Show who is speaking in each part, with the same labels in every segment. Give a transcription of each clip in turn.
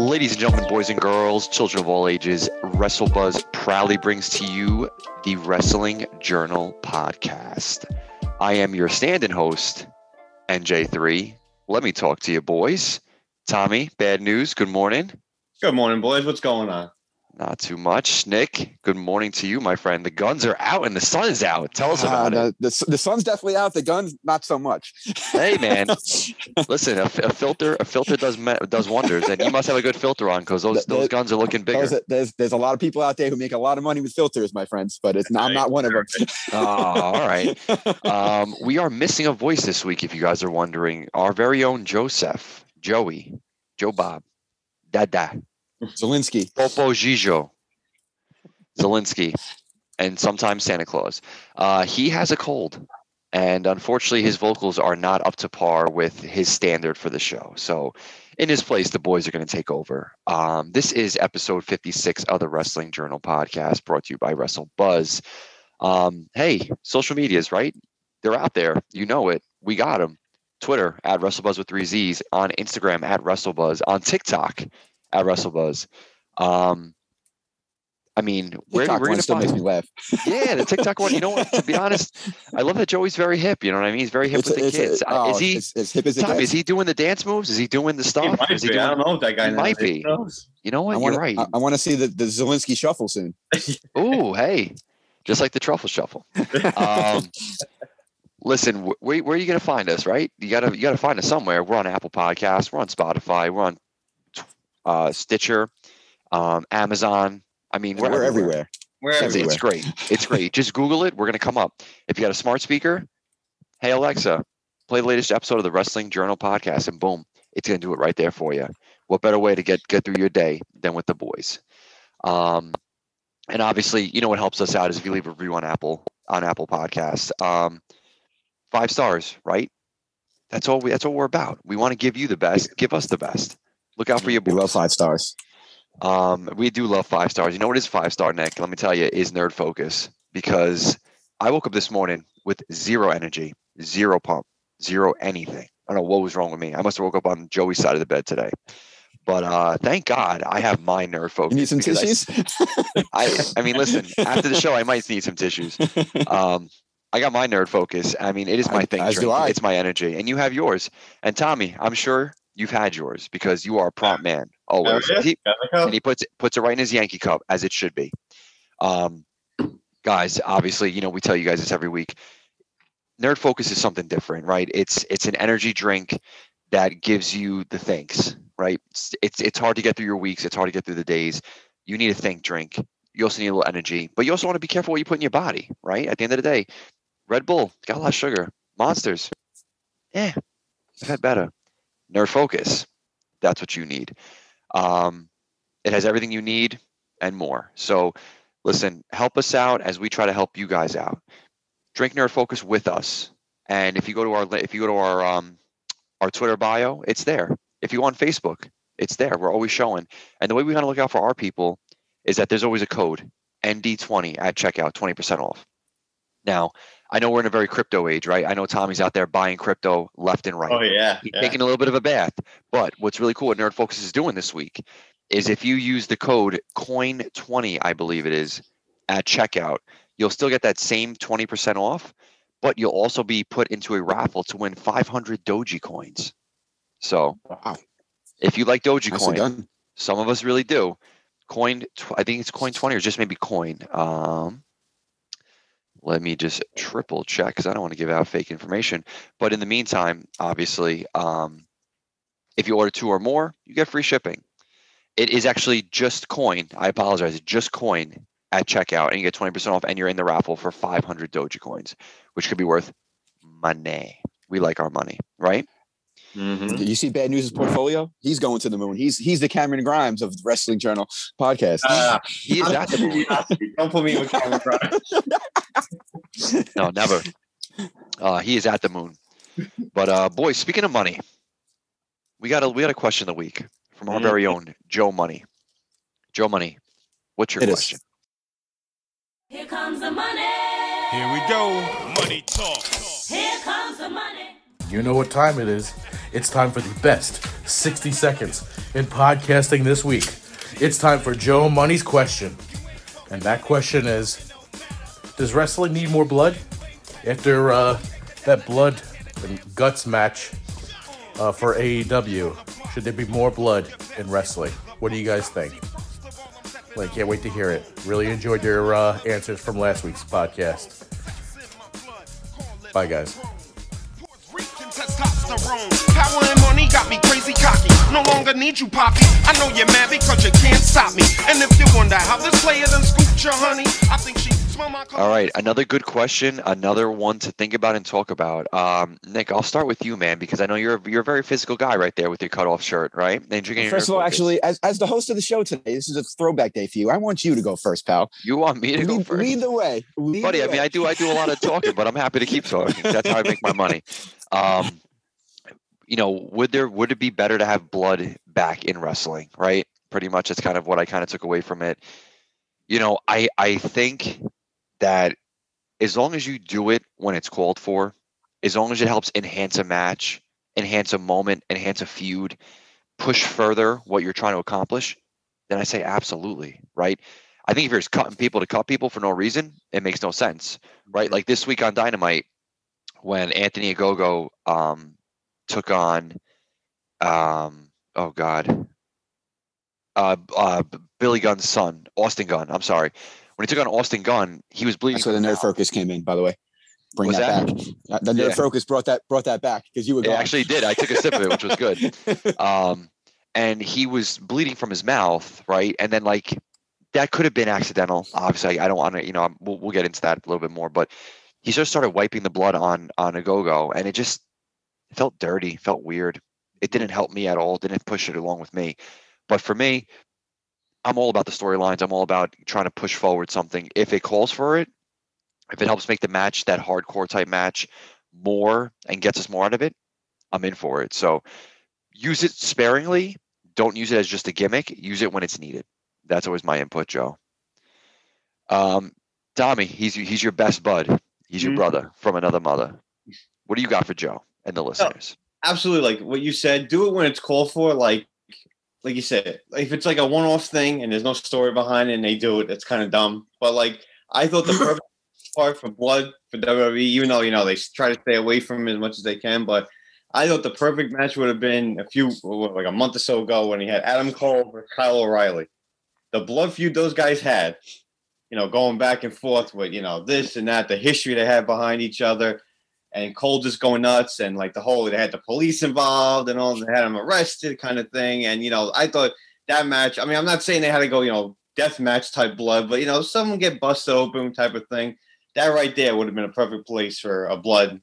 Speaker 1: Ladies and gentlemen, boys and girls, children of all ages, WrestleBuzz proudly brings to you the Wrestling Journal podcast. I am your stand-in host, NJ3. Let me talk to you, boys. Tommy, bad news. Good morning.
Speaker 2: Good morning, boys. What's going on?
Speaker 1: Not too much. Nick, good morning to you, my friend. The guns are out and the sun is out. Tell us
Speaker 3: Uh,
Speaker 1: about it.
Speaker 3: the, the, the sun's definitely out. The gun's not so much.
Speaker 1: Hey, man. Listen, a, a filter, a filter does does wonders, and you must have a good filter on because those
Speaker 3: The-
Speaker 1: those
Speaker 3: the-
Speaker 1: guns are looking bigger.
Speaker 3: There's, there's there's a lot of people out there who make a lot of money with filters, my friends, but it's not, I'm not one of them.
Speaker 1: Oh, all right. Um, we are missing a voice this week, if you guys are wondering. Our very own Joseph, Joey, Joe Bob, Dada,
Speaker 3: Zelensky.
Speaker 1: Popo Gijo, Zelensky, and sometimes Santa Claus. Uh, he has a cold, and unfortunately, his vocals are not up to par with his standard for the show. So, in his place, the boys are going to take over. Um, this is episode 56 of the Wrestling Journal podcast, brought to you by Wrestle Buzz. Um, hey, social medias, right? They're out there. You know it. We got them. Twitter at WrestleBuzz with three Z's, on Instagram at WrestleBuzz, on TikTok at WrestleBuzz. Um, I mean, where
Speaker 3: TikTok
Speaker 1: we're
Speaker 3: one
Speaker 1: gonna
Speaker 3: still makes
Speaker 1: find?
Speaker 3: me laugh.
Speaker 1: Yeah, the TikTok one. You know what? To be honest, I love that Joey's very hip. You know what I mean? He's very hip
Speaker 3: It's,
Speaker 1: with the
Speaker 3: it's,
Speaker 1: kids.
Speaker 3: Oh,
Speaker 1: is he?
Speaker 3: It's, as hip as it
Speaker 1: Tom, is he doing the dance moves? Is he doing the
Speaker 2: He
Speaker 1: stuff?
Speaker 2: might
Speaker 1: Is he
Speaker 2: be. I don't know that guy
Speaker 1: He might be.
Speaker 2: knows.
Speaker 1: You know what?
Speaker 3: I want
Speaker 1: You're right.
Speaker 3: I, I want to see the, the Zelensky shuffle soon.
Speaker 1: Ooh, hey, just like the truffle shuffle. Um, listen, where, where are you going to find us? Right? You gotta you gotta find us somewhere. We're on Apple Podcasts. We're on Spotify. We're on uh, Stitcher, um, Amazon. I mean,
Speaker 3: We're,
Speaker 1: we're,
Speaker 3: everywhere.
Speaker 2: We're
Speaker 1: It's,
Speaker 2: everywhere.
Speaker 1: it's great. It's great. Just Google it. We're going to come up. If you got a smart speaker, hey Alexa, play the latest episode of the Wrestling Journal podcast, and boom, it's going to do it right there for you. What better way to get get through your day than with the boys? Um, and obviously, you know what helps us out is if you leave a review on Apple on Apple Podcasts. Um, five stars, right? That's all we. That's all we're about. We want to give you the best. Give us the best. Look out for your
Speaker 3: We love five stars.
Speaker 1: Um, we do love five stars. You know what is five star, Nick? Let me tell you, is Nerd Focus because I woke up this morning with zero energy, zero pump, zero anything. I don't know what was wrong with me. I must have woke up on Joey's side of the bed today. But uh, thank God I have my Nerd Focus.
Speaker 3: You need some
Speaker 1: because I-
Speaker 3: tissues?
Speaker 1: I, I mean, listen. After the show, I might need some tissues. Um, I got my nerd focus. I mean, it is my
Speaker 3: I-
Speaker 1: thing.
Speaker 3: as do. I.
Speaker 1: It's my energy, and you have yours. And Tommy, I'm sure you've had yours because you are a prompt man
Speaker 2: Oh,
Speaker 1: always.
Speaker 2: yeah?
Speaker 1: He- and he puts it puts it right in his Yankee cup as it should be. Um, guys, obviously, you know we tell you guys this every week. Nerd Focus is something different, right? It's it's an energy drink that gives you the thanks, right? It's, it's it's hard to get through your weeks. It's hard to get through the days. You need a think drink. You also need a little energy, but you also want to be careful what you put in your body, right? At the end of the day, Red Bull got a lot of sugar. Monsters, yeah, I've had better. Nerd Focus, that's what you need. Um, it has everything you need and more. So, listen, help us out as we try to help you guys out. Drink Nerd Focus with us, and if you go to our if you go to our um our Twitter bio, it's there. If you on Facebook, it's there. We're always showing. And the way we kind of look out for our people is that there's always a code ND20 at checkout, 20% off. Now, I know we're in a very crypto age, right? I know Tommy's out there buying crypto left and right
Speaker 2: Oh yeah.
Speaker 1: He's
Speaker 2: yeah.
Speaker 1: taking a little bit of a bath. But what's really cool what Nerd Focus is doing this week is if you use the code COIN20, I believe it is, at checkout, you'll still get that same 20% off, but you'll also be put into a raffle to win 500 Doji coins. So
Speaker 3: Wow.
Speaker 1: if you like Doji
Speaker 3: Nicely
Speaker 1: coin,
Speaker 3: done.
Speaker 1: some of us really do. Coin, tw- I think it's coin 20 or just maybe coin. Um, let me just triple check because I don't want to give out fake information. But in the meantime, obviously, um, if you order two or more, you get free shipping. It is actually just coin. I apologize, just coin at checkout, and you get 20% off, and you're in the raffle for 500 Doji coins, which could be worth money. We like our money, right?
Speaker 2: Mhm.
Speaker 3: You see Bad News' portfolio? He's going to the moon. He's he's the Cameron Grimes of the Wrestling Journal podcast.
Speaker 2: Ah,
Speaker 1: He is
Speaker 2: I'm
Speaker 1: at the moon.
Speaker 2: be honest with you. Don't put me with Cameron Grimes.
Speaker 1: No, never. Uh, he is at the moon. But uh, boys, speaking of money, we got a we got a question of the week from our
Speaker 2: Mhm.
Speaker 1: very own Joe Money. Joe Money, what's your
Speaker 3: It is.
Speaker 1: question?
Speaker 4: Here comes the money.
Speaker 5: Here we go. Money talk.
Speaker 4: Here comes the money.
Speaker 6: You know what time it is. It's time for the best 60 seconds in podcasting this week. It's time for Joe Money's question. And that question is Does wrestling need more blood? After uh, that blood and guts match uh, for AEW, should there be more blood in wrestling? What do you guys think? Like, can't wait to hear it. Really enjoyed your uh, answers from last week's podcast. Bye, guys.
Speaker 5: Rican testosterone. Power and money got me crazy cocky. No longer need you, Poppy. I know you're mad because you can't stop me. And if you wonder how this player done scooped your honey, I think she
Speaker 1: All right, another good question, another one to think about and talk about. Um, Nick, I'll start with you, man, because I know you're you're a very physical guy right there with your cutoff shirt, right? And drinking your
Speaker 3: First of all,
Speaker 1: Focus.
Speaker 3: actually, as, as the host of the show today, this is a throwback day for you. I want you to go first, pal.
Speaker 1: you want me to go
Speaker 3: Lead,
Speaker 1: first?
Speaker 3: lead the way. Lead
Speaker 1: buddy.
Speaker 3: the
Speaker 1: I mean,
Speaker 3: way.
Speaker 1: I do, I do a lot of talking, but I'm happy to keep talking. That's how I make my money. Um, you know, would there would it be better to have blood back in wrestling? Right, pretty much. That's kind of what I kind of took away from it. You know, I I think that as long as you do it when it's called for, as long as it helps enhance a match, enhance a moment, enhance a feud, push further what you're trying to accomplish, then I say absolutely, right? I think if you're just cutting people to cut people for no reason, it makes no sense, right? Like this week on Dynamite, when Anthony Ogogo um, took on, um, oh God, uh, uh, Billy Gunn's son, Austin Gunn. I'm sorry. When he took on Austin Gunn, he was bleeding.
Speaker 3: So the nerd focus came in, by the way. Bring that,
Speaker 1: that?
Speaker 3: back. Uh, The nerd
Speaker 1: Yeah.
Speaker 3: focus brought that brought that back because you were
Speaker 1: It actually did. I took a sip of it, which was good. Um, and he was bleeding from his mouth, right? And then like that could have been accidental. Obviously, I don't want to, you know, we'll, we'll get into that a little bit more. But he just started wiping the blood on on Ogogo, and it just it felt dirty, felt weird. It didn't help me at all. Didn't push it along with me. But for me, I'm all about the storylines. I'm all about trying to push forward something. If it calls for it, if it helps make the match that hardcore type match more and gets us more out of it, I'm in for it. So use it sparingly. Don't use it as just a gimmick. Use it when it's needed. That's always my input, Joe. Um, Tommy, he's he's your best bud. He's your
Speaker 2: Mhm.
Speaker 1: brother from another mother. What do you got for Joe and the listeners?
Speaker 2: Absolutely, like what you said. Do it when it's called for. Like, like you said, if it's like a one-off thing and there's no story behind it, and they do it, it's kind of dumb. But like, I thought the perfect part for Blood for WWE, even though you know they try to stay away from it as much as they can, but I thought the perfect match would have been a few, like a month or so ago when he had Adam Cole versus Kyle O'Reilly. The blood feud those guys had, you know, going back and forth with you know this and that, the history they had behind each other and Cole just going nuts and like the whole they had the police involved and all they had him arrested kind of thing. And you know, I thought that match, I mean, I'm not saying they had to go, you know, death match type blood, but you know, someone get busted open type of thing. That right there would have been a perfect place for a blood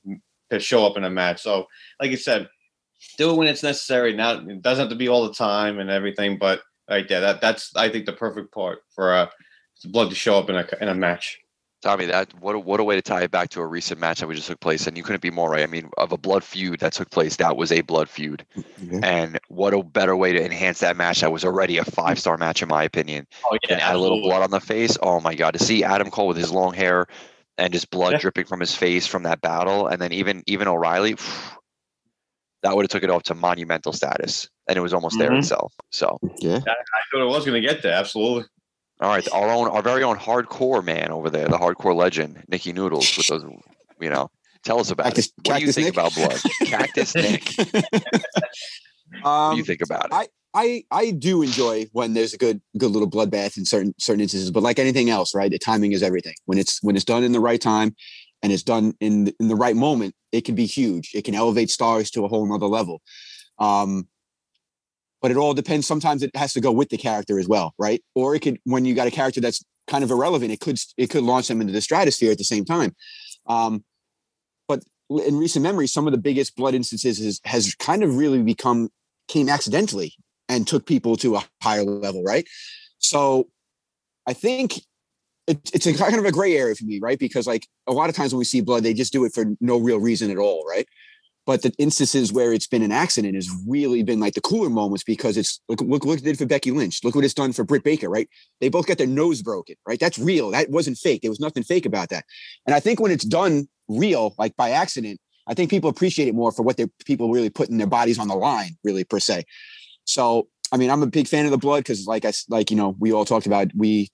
Speaker 2: to show up in a match. So, like I said, do it when it's necessary. Now it doesn't have to be all the time and everything, but right there, that that's I think the perfect part for uh blood to show up in a in a match.
Speaker 1: Tommy, that what a, what a way to tie it back to a recent match that we just took place, and you couldn't be more right. I mean, of a blood feud that took place, that was a blood feud,
Speaker 3: Yeah.
Speaker 1: and what a better way to enhance that match that was already a five star match in my opinion.
Speaker 2: Oh
Speaker 1: and add a little blood on the face. Oh my god, to see Adam Cole with his long hair and just blood
Speaker 2: Yeah.
Speaker 1: dripping from his face from that battle, and then even even O'Reilly, that would have took it off to monumental status, and it was almost there
Speaker 2: Mhm.
Speaker 1: itself. So,
Speaker 3: yeah.
Speaker 2: I thought it was going to get there. Absolutely.
Speaker 1: All right, our own, our very own hardcore man over there, the hardcore legend, Nikki Noodles, with those, you know, tell us about
Speaker 3: Cactus-
Speaker 1: it. What do you
Speaker 3: Cactus
Speaker 1: think
Speaker 3: Nick?
Speaker 1: about blood, Cactus Nick?
Speaker 3: Um,
Speaker 1: do you think about it?
Speaker 3: I- I I do enjoy when there's a good good little bloodbath in certain certain instances, but like anything else, right? The timing is everything. When it's when it's done in the right time and it's done in in the right moment, it can be huge. It can elevate stars to a whole nother level. Um, but it all depends. Sometimes it has to go with the character as well, right? Or it could when you got a character that's kind of irrelevant, it could it could launch them into the stratosphere at the same time. Um, but in recent memory, some of the biggest blood instances is, has kind of really become came accidentally and took people to a higher level, right? So I think it, it's a kind of a gray area for me, right? Because like a lot of times when we see blood, they just do it for no real reason at all, right? But the instances where it's been an accident has really been like the cooler moments because it's look look what it did for Becky Lynch. Look what it's done for Britt Baker, right? They both got their nose broken, right? That's real. That wasn't fake. There was nothing fake about that. And I think when it's done real, like by accident, I think people appreciate it more for what they people really putting their bodies on the line, really per se. So I mean, I'm a big fan of the blood because, like I like you know, we all talked about we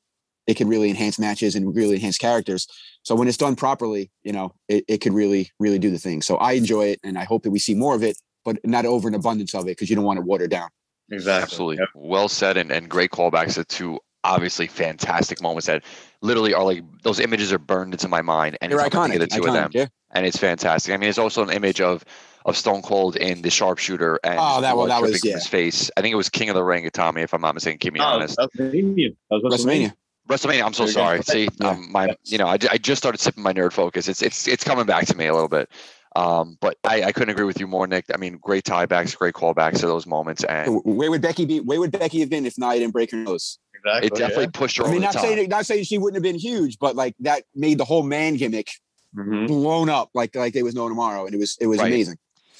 Speaker 3: it can really enhance matches and really enhance characters. So when it's done properly, you know, it, it could really really do the thing. So I enjoy it, and I hope that we see more of it, but not over an abundance of it because you don't want to water down.
Speaker 2: Exactly.
Speaker 1: Absolutely.
Speaker 2: Yep.
Speaker 1: Well said and, and great callbacks to two obviously fantastic moments that literally are like those images are burned into my mind and
Speaker 3: They're
Speaker 1: it's
Speaker 3: iconic.
Speaker 1: the two of them.
Speaker 3: yeah.
Speaker 1: And it's fantastic. I mean, it's also an image of of Stone Cold in the sharpshooter and
Speaker 3: Oh, that one-
Speaker 1: blood
Speaker 3: that was-
Speaker 1: dripping from
Speaker 3: yeah.
Speaker 1: his face. I think it was King of the Ring, Tommy, if I'm not mistaken. Keep me
Speaker 2: Oh,
Speaker 1: honest.
Speaker 2: WrestleMania. That was
Speaker 3: WrestleMania.
Speaker 1: WrestleMania. I'm so
Speaker 2: There you go.
Speaker 1: sorry. See,
Speaker 3: Yeah.
Speaker 1: um, my you know, I, I just started sipping my nerd focus. It's it's it's coming back to me a little bit. Um, but I, I couldn't agree with you more, Nick. I mean, great tiebacks, great callbacks to those moments, and
Speaker 3: Where would Becky be? Where would Becky have been if Nia didn't break her nose?
Speaker 2: Exactly.
Speaker 1: it definitely pushed her
Speaker 3: I mean,
Speaker 1: over
Speaker 3: not
Speaker 1: the top.
Speaker 3: saying not saying she wouldn't have been huge, but like that made the whole man gimmick
Speaker 2: Mhm.
Speaker 3: blown up like like there was no tomorrow, and it was it was
Speaker 1: Right.
Speaker 3: amazing.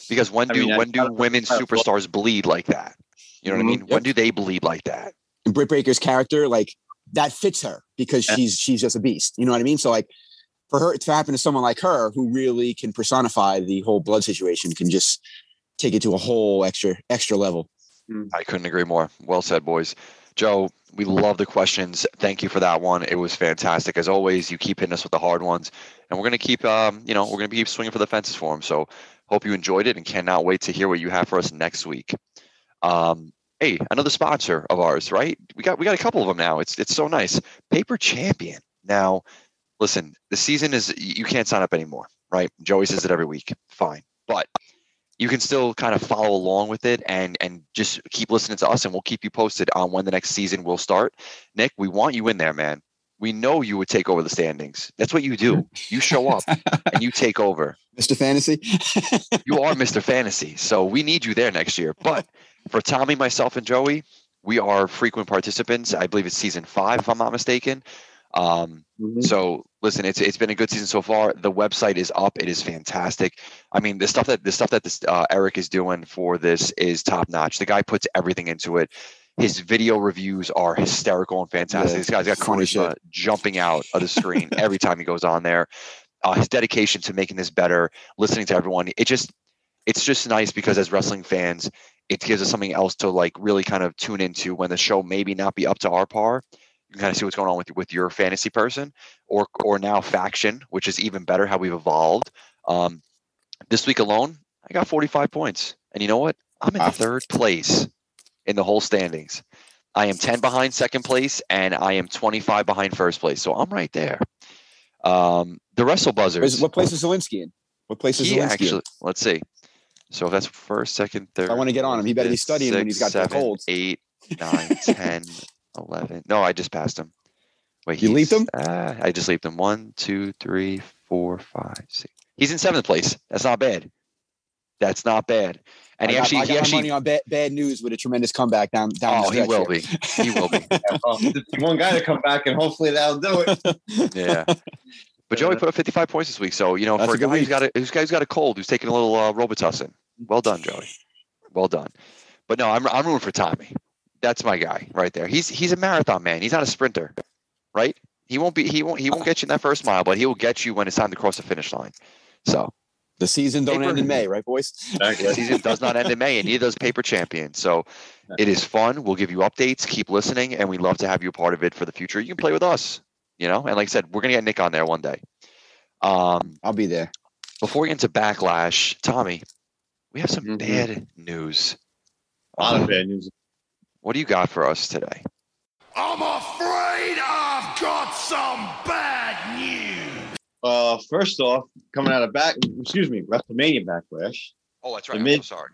Speaker 1: Because when
Speaker 2: I
Speaker 1: do
Speaker 2: mean,
Speaker 1: when do women superstars bleed like that? You know what I
Speaker 2: Mhm.
Speaker 1: mean? When do they bleed like that?
Speaker 3: And Britt Baker's character, like that fits her because
Speaker 2: Yeah.
Speaker 3: she's she's just a beast. You know what I mean? So like for her to happen to someone like her who really can personify the whole blood situation, can just take it to a whole extra extra level.
Speaker 1: I couldn't agree more. Well said, boys. Joe, we love the questions. Thank you for that one. It was fantastic as always. You keep hitting us with the hard ones, and we're gonna keep, um, you know, we're gonna keep swinging for the fences for them. So hope you enjoyed it, and cannot wait to hear what you have for us next week. Um, hey, another sponsor of ours, right? We got we got a couple of them now. It's it's so nice. Paper Champion. Now, listen, the season is you can't sign up anymore, right? Joey says it every week. Fine, but you can still kind of follow along with it and and just keep listening to us and we'll keep you posted on when the next season will start nick we want you in there man we know you would take over the standings that's what you do you show up and you take over
Speaker 3: Mr. Fantasy.
Speaker 1: you are mr fantasy so we need you there next year but for tommy myself and joey we are frequent participants i believe it's season five if i'm not mistaken um,
Speaker 2: Mhm.
Speaker 1: so listen, it's it's been a good season so far. The website is up. It is fantastic. I mean, the stuff that the stuff that this uh, Eric is doing for this is top notch. The guy puts everything into it. His video reviews are hysterical and fantastic.
Speaker 3: Yeah,
Speaker 1: this guy's got charisma jumping out of the screen every time he goes on there. Uh, his dedication to making this better, listening to everyone. It just it's just nice because as wrestling fans, it gives us something else to like really kind of tune into when the show maybe not be up to our par. You can kind of see what's going on with with your fantasy person or or now faction, which is even better how we've evolved. Um, this week alone, I got 45 points, and you know what? I'm in third place in the whole standings. I am 10 behind second place, and I am 25 behind first place. So I'm right there. Um, the Wrestle Buzzers.
Speaker 3: what place is Zelensky in? What place is
Speaker 1: He
Speaker 3: Zelensky
Speaker 1: actually,
Speaker 3: in?
Speaker 1: let's see. So if that's first, second, third.
Speaker 3: I wanna get on him. He better be
Speaker 1: fifth,
Speaker 3: studying when he's got the
Speaker 1: seven,
Speaker 3: colds.
Speaker 1: Eight, nine, 10, 11. No, I just passed him. Wait,
Speaker 3: You leaped
Speaker 1: he's-
Speaker 3: him?
Speaker 1: Ah, I just leaped him. One, two, three, four, five, six. He's in seventh place. That's not bad. That's not bad. And
Speaker 3: I
Speaker 1: he
Speaker 3: got,
Speaker 1: actually,
Speaker 3: I got
Speaker 1: he actually,
Speaker 3: money on bad, bad news with a tremendous comeback down down.
Speaker 1: oh,
Speaker 3: the
Speaker 1: he will
Speaker 3: here.
Speaker 1: be. He will be.
Speaker 2: Well, one guy to come back, and hopefully that'll do it.
Speaker 1: Yeah. But Joey put up 55 points this week. So, you know,
Speaker 3: That's
Speaker 1: for
Speaker 3: a
Speaker 1: a
Speaker 3: good
Speaker 1: guy who's
Speaker 3: week.
Speaker 1: got a, who's, guy who's got a cold, who's taking a little uh, Robitussin, well done, Joey. Well done. But no, I'm, I'm rooting for Tommy. That's my guy right there. He's he's a marathon man. He's not a sprinter, right? He won't be. He won't. He won't get you in that first mile, but he will get you when it's time to cross the finish line. So
Speaker 3: The season don't
Speaker 1: Paper-
Speaker 3: end in May, right, boys?
Speaker 1: the season does not end in May, and neither does Paper Champion. So it is fun. We'll give you updates. Keep listening, and we'd love to have you a part of it for the future. You can play with us, you know. And like I said, we're gonna get Nick on there one day. Um,
Speaker 3: I'll be there.
Speaker 1: before we get into backlash, Tommy, we have some
Speaker 2: Mhm.
Speaker 1: bad news.
Speaker 2: A lot
Speaker 1: Uh,
Speaker 2: of bad news.
Speaker 1: what do you got for us today?
Speaker 5: I'm afraid I've got some bad news.
Speaker 2: Uh, first off, coming out of back, excuse me, WrestleMania Backlash,
Speaker 1: Oh, that's
Speaker 2: right. I'm so Mid-
Speaker 1: sorry.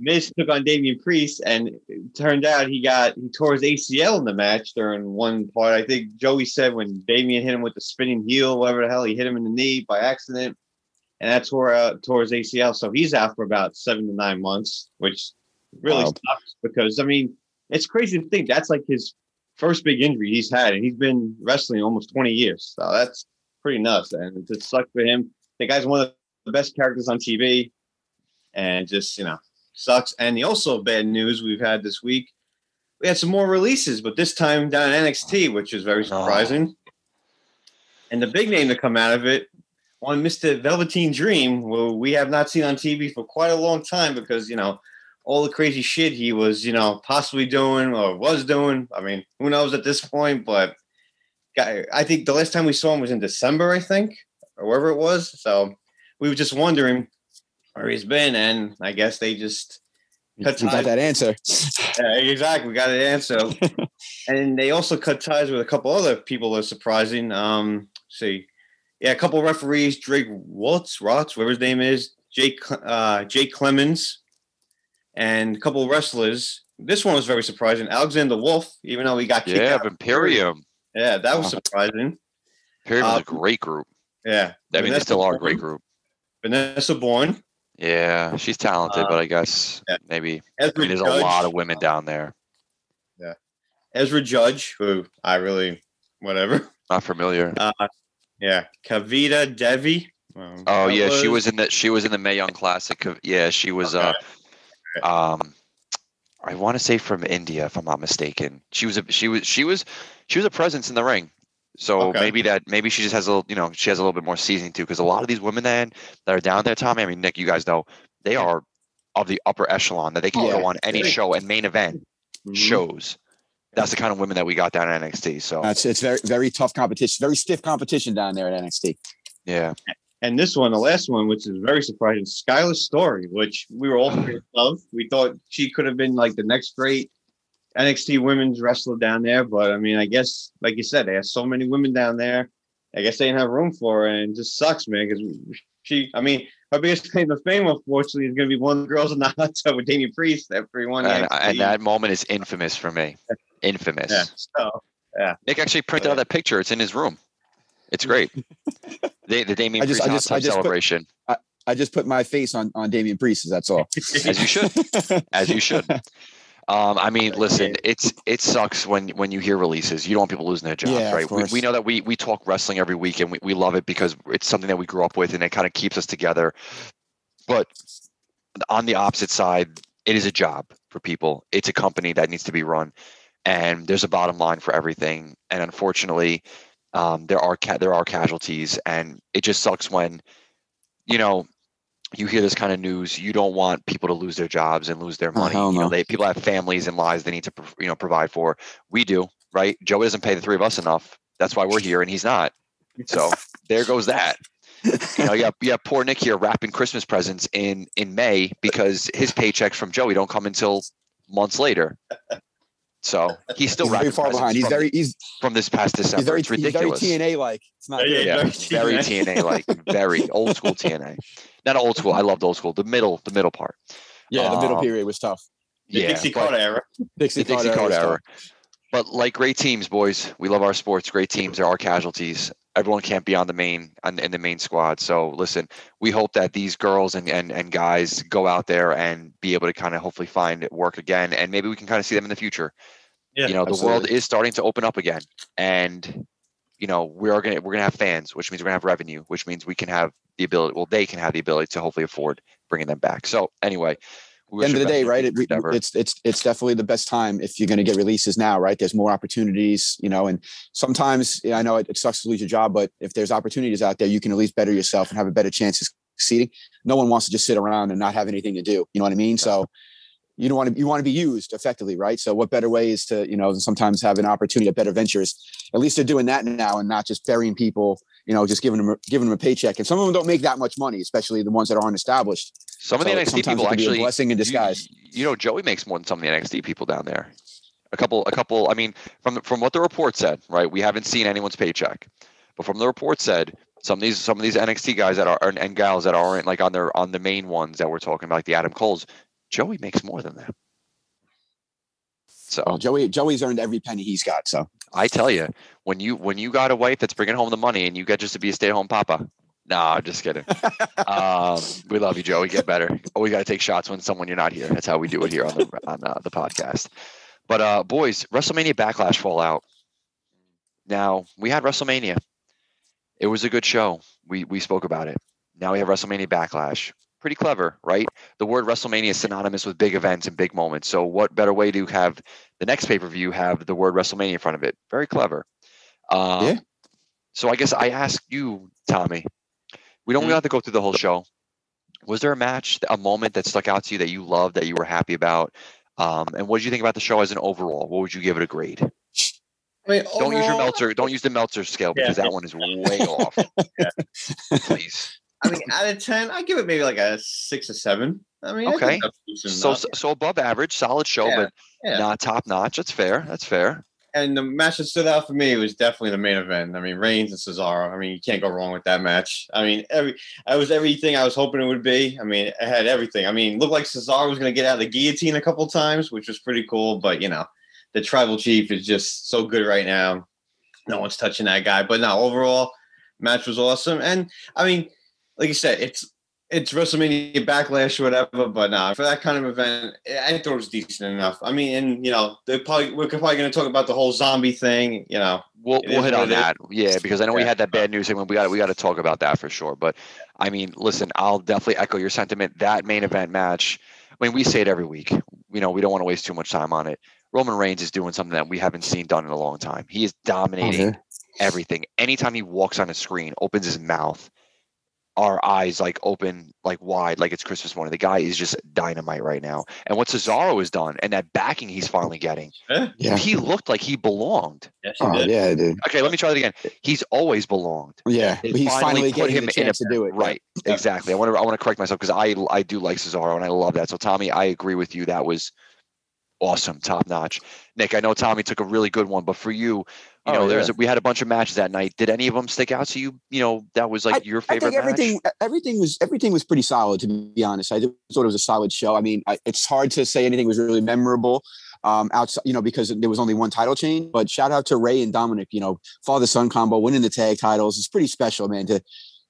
Speaker 2: Miz took on Damian Priest, and it turned out he got he tore his ACL in the match during one part. I think Joey said when Damian hit him with the spinning heel, whatever the hell, he hit him in the knee by accident, and that tore uh, tore his ACL. So he's out for about seven to nine months, which really
Speaker 3: Wow.
Speaker 2: sucks because I mean it's crazy to think that's like his first big injury he's had, and he's been wrestling almost twenty years. So that's pretty nuts, and it just sucks for him. The guy's one of the best characters on TV, and just you know sucks. And the also bad news we've had this week, we had some more releases, but this time down in NXT, which is very oh. surprising. And the big name to come out of it, one Mr. Velveteen Dream, who we have not seen on TV for quite a long time because you know all the crazy shit he was, you know, possibly doing or was doing. I mean, who knows at this point? But I think the last time we saw him was in December, I think, or wherever it was. So we were just wondering where he's been, and I guess they just
Speaker 3: We
Speaker 2: cut
Speaker 3: got
Speaker 2: ties.
Speaker 3: that answer.
Speaker 2: Yeah, exactly. We got an answer. and they also cut ties with a couple other people that are surprising. Um, see, yeah, a couple referees, Drake Waltz, Rotz, whatever his name is, Jake uh, Jake Clemons, and a couple wrestlers. This one was very surprising. Alexander Wolf, even though he got kicked
Speaker 1: Yeah,
Speaker 2: out.
Speaker 1: Imperium.
Speaker 2: Yeah, that was surprising.
Speaker 1: Imperium was
Speaker 2: Uh,
Speaker 1: a great group.
Speaker 2: Yeah.
Speaker 1: I mean, they still are a great group.
Speaker 2: Vanessa Borne,
Speaker 1: Yeah, she's talented,
Speaker 2: Uh,
Speaker 1: but I guess
Speaker 2: yeah.
Speaker 1: maybe
Speaker 2: Ezra
Speaker 1: I mean, there's
Speaker 2: Judge,
Speaker 1: a lot of women down there.
Speaker 2: Yeah, Ezra Judge, who I really whatever.
Speaker 1: Not familiar.
Speaker 2: Uh, yeah, Kavita Devi. Um,
Speaker 1: Oh
Speaker 2: that
Speaker 1: yeah, she was in the she was in the Mae Young Classic. Yeah, she was.
Speaker 2: Okay.
Speaker 1: Uh, um, I want to say from India, if I'm not mistaken. She was a she was she was she was a presence in the ring. So
Speaker 2: Okay.
Speaker 1: maybe that maybe she just has a little you know she has a little bit more seasoning too because a lot of these women then that are down there, Tommy. I mean, Nick, you guys know they are of the upper echelon that they can
Speaker 3: Yeah.
Speaker 1: go on any
Speaker 2: Yeah.
Speaker 1: show and main event
Speaker 2: Mhm.
Speaker 1: shows. That's the kind of women that we got down at NXT. So
Speaker 3: That's it's very very tough competition, very stiff competition down there at NXT.
Speaker 1: yeah,
Speaker 2: And this one, the last one, which is very surprising, Skyler Story, which we were all fans of. We thought she could have been like the next great NXT women's wrestler down there. But I mean, I guess, like you said, they have so many women down there. I guess they didn't have room for her, and it just sucks, man. Because she, I mean, her biggest claim to fame, unfortunately, is going to be one of the girls in the hot tub with Damian Priest after he won.
Speaker 1: and, and that moment is infamous for me. Infamous.
Speaker 2: yeah. So
Speaker 1: Nick actually printed out that picture. It's in his room. It's great. the, the Damian
Speaker 3: I just-
Speaker 1: Priest
Speaker 3: I
Speaker 1: hot
Speaker 3: just-
Speaker 1: tub
Speaker 3: I just put-
Speaker 1: celebration,
Speaker 3: I just put my face on on Damian Priest. That's all.
Speaker 1: as you should, as you should. Um, I mean, listen, it's it sucks when when you hear releases. You don't want people losing their jobs,
Speaker 3: Yeah,
Speaker 1: right? We, we know that we we talk wrestling every week, and we, we love it because it's something that we grew up with, and it kind of keeps us together. But on the opposite side, it is a job for people. It's a company that needs to be run, and there's a bottom line for everything. And unfortunately, um, there are ca- there are casualties, and it just sucks when, you know, you hear this kind of news. You don't want people to lose their jobs and lose their
Speaker 3: Oh,
Speaker 1: money. you know, they people have families and lives they need to you know provide for. We do, right? Joe doesn't pay the three of us enough. That's why we're here, and he's not. So there goes that. You know, yeah, yeah. Poor Nick here wrapping Christmas presents in in May because his paychecks from Joey don't come until months later. So he's still
Speaker 3: He's very far behind. He's
Speaker 1: from,
Speaker 3: very he's
Speaker 1: from this past December.
Speaker 3: he's very
Speaker 1: it's
Speaker 3: he's very. TNA like. It's not
Speaker 2: Yeah,
Speaker 3: good.
Speaker 1: yeah,
Speaker 2: very
Speaker 1: very
Speaker 2: TNA.
Speaker 1: TNA like, very old school TNA. Not old school. I loved old school. The middle, the middle part.
Speaker 3: Yeah, the middle
Speaker 1: Um,
Speaker 3: period was tough.
Speaker 2: The
Speaker 1: Yeah,
Speaker 2: Dixie Carter era.
Speaker 3: Dixie,
Speaker 1: the Dixie
Speaker 3: Carter
Speaker 1: Code
Speaker 3: was tough.
Speaker 1: era. But like great teams, boys, we love our sports. Great teams, are casualties. Everyone can't be on the main on, in the main squad. So listen, we hope that these girls and, and and guys go out there and be able to kind of hopefully find work again, and maybe we can kind of see them in the future.
Speaker 2: Yeah,
Speaker 1: you know, the world is starting to open up again, and you know we are gonna we're gonna have fans, which means we're gonna have revenue, which means we can have the ability. Well, they can have the ability to hopefully afford bringing them back. So anyway, we
Speaker 3: At the
Speaker 1: wish
Speaker 3: end of the day, right? It, it's it's it's definitely the best time if you're going to get releases now, right? There's more opportunities, you know, and sometimes I know it, it sucks to lose your job, but if there's opportunities out there, you can at least better yourself and have a better chance of succeeding. No one wants to just sit around and not have anything to do. You know what I mean? So you don't want to you want to be used effectively, right? So what better way is to you know sometimes have an opportunity at better ventures. At least they're doing that now and not just burying people. You know, just giving them giving them a paycheck. And some of them don't make that much money, especially the ones that aren't established.
Speaker 1: Some of the NXT people
Speaker 3: it can be a
Speaker 1: actually
Speaker 3: blessing in
Speaker 1: you-
Speaker 3: disguise.
Speaker 1: You, know, Joey makes more than some of the NXT people down there. A couple, a couple. I mean, from the, from what the report said, right? We haven't seen anyone's paycheck, but from the report said, some of these some of these NXT guys that are and, and gals that aren't like on their on the main ones that we're talking about, like the Adam Coles, Joey makes more than them. So
Speaker 3: Well, Joey Joey's earned every penny he's got. So
Speaker 1: I tell you, when you when you got a wife that's bringing home the money and you get just to be a stay at home papa, No, I'm just kidding. um, we love you, Joey. Get better. Oh, we got to take shots when someone you're not here. That's how we do it here on the on uh, the podcast. But uh, boys, WrestleMania Backlash Fallout. Now we had WrestleMania. It was a good show. We we spoke about it. Now we have WrestleMania Backlash. Pretty clever, right? The word WrestleMania is synonymous with big events and big moments. So what better way to have the next pay per view have the word WrestleMania in front of it? Very clever. Um,
Speaker 3: Yeah.
Speaker 1: So I guess I ask you, Tommy. We don't
Speaker 2: Mhm.
Speaker 1: have to go through the whole show. Was there a match, a moment that stuck out to you that you loved, that you were happy about? Um, and what did you think about the show as an overall? What would you give it a grade?
Speaker 2: I mean,
Speaker 1: Don't use your Meltzer. Don't use the Meltzer scale
Speaker 2: Yeah.
Speaker 1: because that one is way off. Please.
Speaker 2: I mean, out of ten, I give it maybe like a six or seven. I mean, I
Speaker 1: Okay.
Speaker 2: that's
Speaker 1: So so above average, solid show,
Speaker 2: Yeah,
Speaker 1: but
Speaker 2: yeah.
Speaker 1: not top notch. That's fair. That's fair.
Speaker 2: and the match that stood out for me was definitely the main event. I mean, Reigns and Cesaro. I mean, you can't go wrong with that match. I mean, every I was everything I was hoping it would be. I mean, it had everything. I mean, looked like Cesaro was going to get out of the guillotine a couple times, which was pretty cool. But you know, the tribal chief is just so good right now. No one's touching that guy. But now overall, match was awesome. And I mean, like you said, it's it's WrestleMania Backlash or whatever, but nah, for that kind of event, I thought it was decent enough. I mean, and you know, they're probably we're probably going to talk about the whole zombie thing. You know,
Speaker 1: We'll we'll hit on
Speaker 2: it is.
Speaker 1: that. Yeah, because I know we had that bad news segment. We got we got to talk about that for sure. But I mean, listen, I'll definitely echo your sentiment. That main event match. I mean, we say it every week. You know, we don't want to waste too much time on it. Roman Reigns is doing something that we haven't seen done in a long time. He is dominating oh,
Speaker 3: Okay.
Speaker 1: everything. Anytime he walks on a screen, opens his mouth, our eyes like open like wide, like it's Christmas morning. The guy is just dynamite right now. And what Cesaro has done and that backing he's finally getting,
Speaker 3: Yeah.
Speaker 1: he looked like he belonged.
Speaker 2: yes, he
Speaker 3: Oh
Speaker 2: did.
Speaker 3: yeah, dude.
Speaker 1: Okay, let me try that again. He's always belonged.
Speaker 3: Yeah,
Speaker 1: They
Speaker 3: he's finally,
Speaker 1: put
Speaker 3: getting the chance to do it.
Speaker 1: Right. Exactly. I want to I want to correct myself because I I do like Cesaro and I love that. So Tommy, I agree with you. That was awesome, top notch. Nick, I know Tommy took a really good one, but for you, you
Speaker 3: Oh,
Speaker 1: know, there's
Speaker 3: yeah.
Speaker 1: we had a bunch of matches that night. Did any of them stick out to you? You know, that was like your favorite.
Speaker 3: I think everything
Speaker 1: match?
Speaker 3: everything was everything was pretty solid to be honest. I thought it was a solid show. I mean, I, it's hard to say anything was really memorable um outside, you know, because there was only one title change. But shout out to Ray and Dominic, you know, father son combo, winning the tag titles. It's pretty special, man. To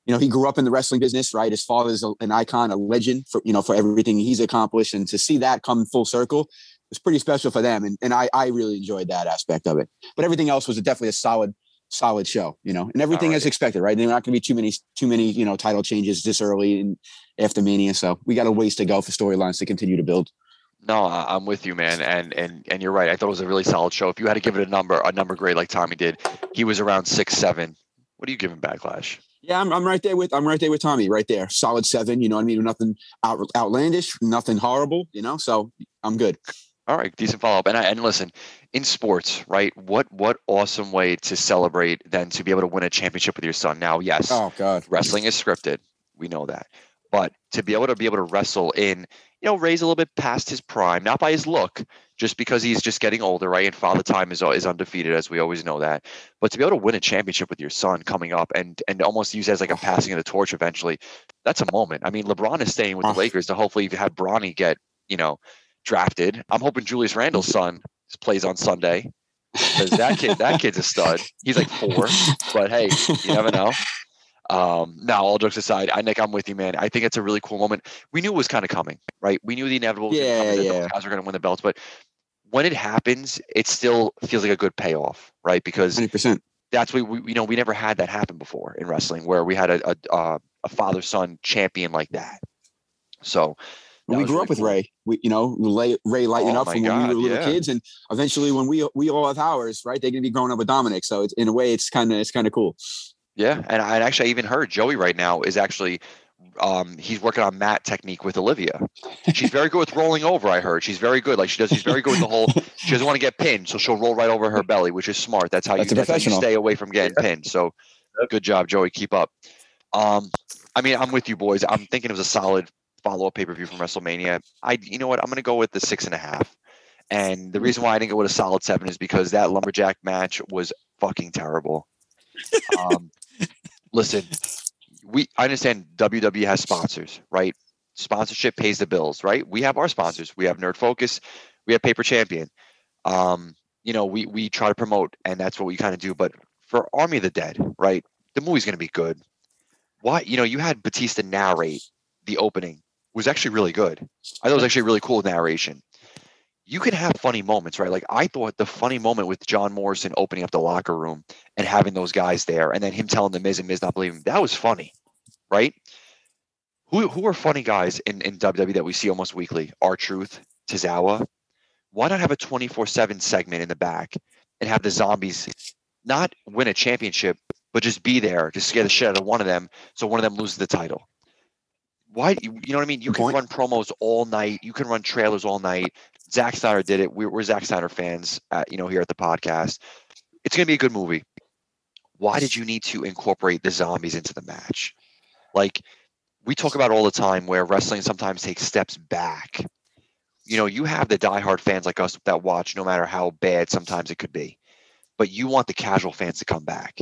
Speaker 3: you know, he grew up in the wrestling business, right? His father's a, an icon, a legend for you know for everything he's accomplished, and to see that come full circle was pretty special for them. And and I I really enjoyed that aspect of it. But everything else was definitely a solid solid show, you know, and everything as expected, right? There are not going to be too many, too many, you know, title changes this early and after Mania. So we got a ways to go for storylines to continue to build.
Speaker 1: No, I'm with you, man, and and and you're right. I thought it was a really solid show. If you had to give it a number, a number grade like Tommy did, he was around six, seven. What are you giving Backlash?
Speaker 3: Yeah, I'm, I'm right there with, I'm right there with Tommy, right there, solid seven. You know what I mean? Nothing out, outlandish, nothing horrible, you know. So I'm good.
Speaker 1: All right, decent follow up. And I, and listen, in sports, right? What what awesome way to celebrate than to be able to win a championship with your son. Now, yes,
Speaker 3: Oh God.
Speaker 1: wrestling is scripted. We know that. But to be able to be able to wrestle in, you know, Ray's a little bit past his prime, not by his look, just because he's just getting older, right? And father time is is undefeated, as we always know that. But to be able to win a championship with your son coming up and and almost use it as like a oh. passing of the torch eventually, that's a moment. I mean, LeBron is staying with the
Speaker 3: Oh.
Speaker 1: Lakers to hopefully have Bronny get, you know, drafted. I'm hoping Julius Randle's son plays on Sunday. Because that kid, that kid's a stud. He's like four, but hey, you never know. Um, now, all jokes aside, I Nick, I'm with you, man. I think it's a really cool moment. We knew it was kind of coming, right? We knew the inevitable
Speaker 3: Yeah,
Speaker 1: that
Speaker 3: yeah.
Speaker 1: those guys were going to win the belts, but when it happens, it still feels like a good payoff, right? Because
Speaker 3: Hundred percent.
Speaker 1: that's what we, you know, we never had that happen before in wrestling, where we had a a, uh, a father son champion like that. So that
Speaker 3: We grew
Speaker 1: really
Speaker 3: up with
Speaker 1: cool.
Speaker 3: Ray. We, you know, Ray, Ray lighting
Speaker 1: Oh
Speaker 3: up from when we were little
Speaker 1: yeah.
Speaker 3: kids, and eventually when we we all have ours, right? They're gonna be growing up with Dominic. So it's in a way, it's kind of it's kind of cool.
Speaker 1: Yeah, and I and actually I even heard Joey right now is actually um he's working on mat technique with Olivia. She's very good with rolling over, I heard. She's very good. Like she does she's very good with the whole she doesn't want to get pinned, so she'll roll right over her belly, which is smart. That's how
Speaker 3: That's
Speaker 1: you that's how you stay away from getting pinned. So good job, Joey. Keep up. Um I mean, I'm with you boys. I'm thinking it was a solid follow-up pay-per-view from WrestleMania. I you know what? I'm gonna go with the six and a half. And the reason why I didn't go with a solid seven is because that lumberjack match was fucking terrible. Um, listen, we I understand WWE has sponsors, right? Sponsorship pays the bills, right? We have our sponsors. We have Nerd Focus, we have Paper Champion. Um, you know, we we try to promote, and that's what we kind of do. But for Army of the Dead, right? The movie's gonna be good. why you know you had Batista narrate the opening was actually really good. I thought it was actually really cool narration. You can have funny moments, right? Like I thought the funny moment with John Morrison opening up the locker room and having those guys there, and then him telling the Miz and Miz not believing that was funny, right? Who who are funny guys in in WWE that we see almost weekly? R-Truth, Tozawa. Why not have a twenty four seven segment in the back and have the zombies not win a championship, but just be there to scare the shit out of one of them, so one of them loses the title. Why? You know what I mean? You
Speaker 3: Good
Speaker 1: can
Speaker 3: point.
Speaker 1: run promos all night. You can run trailers all night. Zack Snyder did it. We're, we're Zack Snyder fans, at, you know, here at the podcast. It's gonna be a good movie. Why did you need to incorporate the zombies into the match? Like we talk about all the time, where wrestling sometimes takes steps back. You know, you have the diehard fans like us that watch, no matter how bad sometimes it could be, but you want the casual fans to come back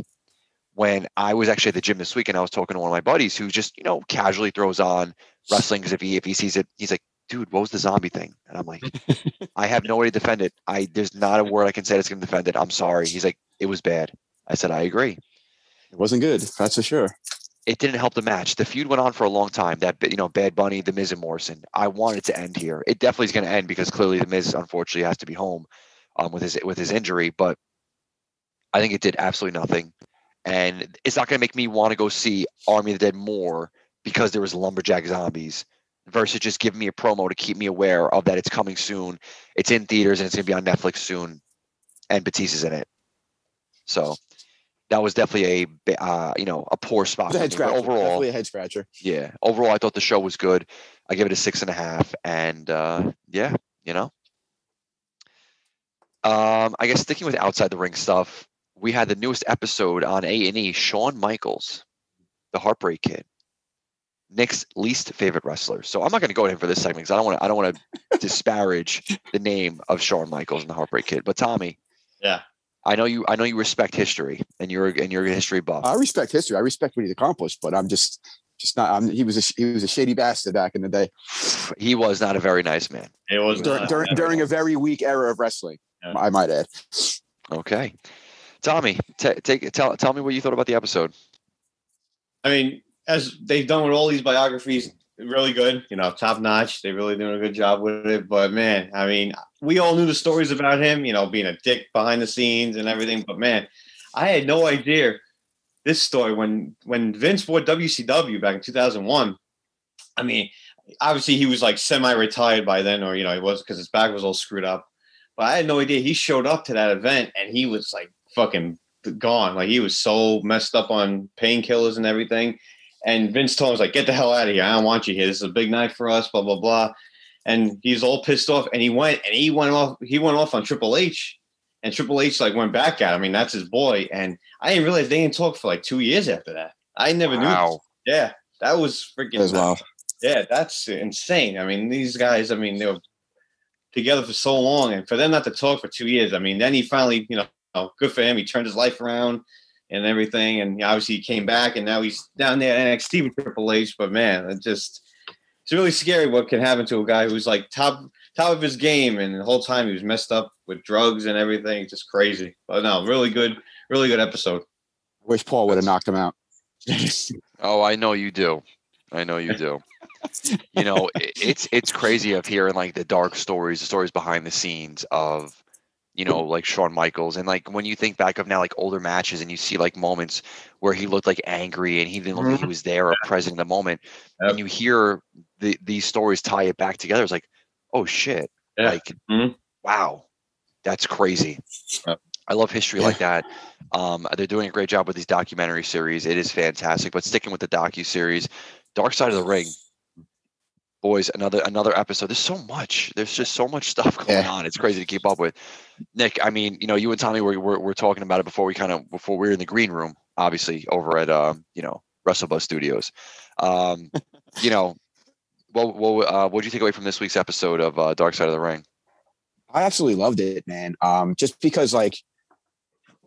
Speaker 1: when I was actually at the gym this week and I was talking to one of my buddies who just, you know, casually throws on wrestling because if he if he sees it, he's like, dude, what was the zombie thing? And I'm like, I have no way to defend it. I there's not a word I can say that's gonna defend it. I'm sorry. He's like, it was bad. I said, I agree.
Speaker 3: It wasn't good, that's for sure.
Speaker 1: It didn't help the match. The feud went on for a long time. That you know, Bad Bunny, The Miz, and Morrison. I wanted it to end here. It definitely is going to end because clearly The Miz, unfortunately, has to be home um, with his with his injury. But I think it did absolutely nothing, and it's not going to make me want to go see Army of the Dead more because there was lumberjack zombies versus just giving me a promo to keep me aware of that it's coming soon. It's in theaters and it's going to be on Netflix soon, and Batista's in it. So that was definitely a uh, you know a poor spot.
Speaker 3: Head scratcher.
Speaker 1: overall,
Speaker 3: Definitely a head scratcher.
Speaker 1: yeah, overall, I thought the show was good. I give it a six and a half, and uh, yeah, you know. Um, I guess sticking with outside the ring stuff, we had the newest episode on A and E. Shawn Michaels, the Heartbreak Kid, Nick's least favorite wrestler. So I'm not going to go in him for this segment because I don't want to. I don't want to disparage the name of Shawn Michaels and the Heartbreak Kid. But Tommy,
Speaker 2: Yeah.
Speaker 1: I know you. I know you respect history, and you're and you're a history buff.
Speaker 3: I respect history. I respect what he's accomplished, but I'm just just not. I'm, he was a he was a shady bastard back in the day
Speaker 1: he was not a very nice man.
Speaker 2: It was
Speaker 3: during during, during a very weak era of wrestling.
Speaker 2: Yeah.
Speaker 3: I might add.
Speaker 1: Okay, Tommy, ta take tell tell me what you thought about the episode.
Speaker 2: I mean, as they've done with all these biographies, really good. You know, top notch. They're really doing a good job with it. But man, I mean, we all knew the stories about him. You know, being a dick behind the scenes and everything. But man, I had no idea this story when when Vince bought WCW back in 2001. I mean, obviously he was like semi-retired by then, or you know, he was because his back was all screwed up. But I had no idea he showed up to that event and he was like fucking gone. Like he was so messed up on painkillers and everything. And Vince told him, like, get the hell out of here. I don't want you here. This is a big night for us." Blah blah blah. And he's all pissed off. And he went and he went off. He went off on Triple H. And Triple H like went back at him. I mean, that's his boy. And I didn't realize they didn't talk for like two years after that. I never knew.
Speaker 1: Wow.
Speaker 2: This. Yeah, that was freaking.
Speaker 3: As well.
Speaker 2: Yeah, that's insane. I mean, these guys. I mean, they were together for so long, and for them not to talk for two years. I mean, then he finally, you know, good for him. He turned his life around and everything, and obviously he came back, and now he's down there at NXT with Triple H. But man, it just it's really scary what can happen to a guy who's like top top of his game, and the whole time he was messed up with drugs and everything. Just crazy. But no, really good, really good episode.
Speaker 3: I Wish Paul would have knocked him out.
Speaker 1: Oh, I know you do. I know you do. you know, it, it's it's crazy of hearing like the dark stories, the stories behind the scenes of, you know, like Shawn Michaels, and like when you think back of now like older matches, and you see like moments where he looked like angry and he didn't look like he was there or present in the moment,
Speaker 2: Yep.
Speaker 1: and you hear the these stories tie it back together. It's like, oh shit,
Speaker 2: Yeah.
Speaker 1: like
Speaker 2: Mhm.
Speaker 1: wow, that's crazy.
Speaker 2: Yep.
Speaker 1: I love history like that. Um, they're doing a great job with these documentary series. It is fantastic. But sticking with the docu series, Dark Side of the Ring, boys, another another episode. There's so much. There's just so much stuff going
Speaker 3: Yeah.
Speaker 1: on. It's crazy to keep up with. Nick, I mean, you know, you and Tommy were were, were talking about it before we kind of before we were in the green room, obviously over at um, you know, WrestleBuzz Studios. Um, you know, what what uh, what did you take away from this week's episode of uh, Dark Side of the Ring?
Speaker 3: I absolutely loved it, man. Um, just because like,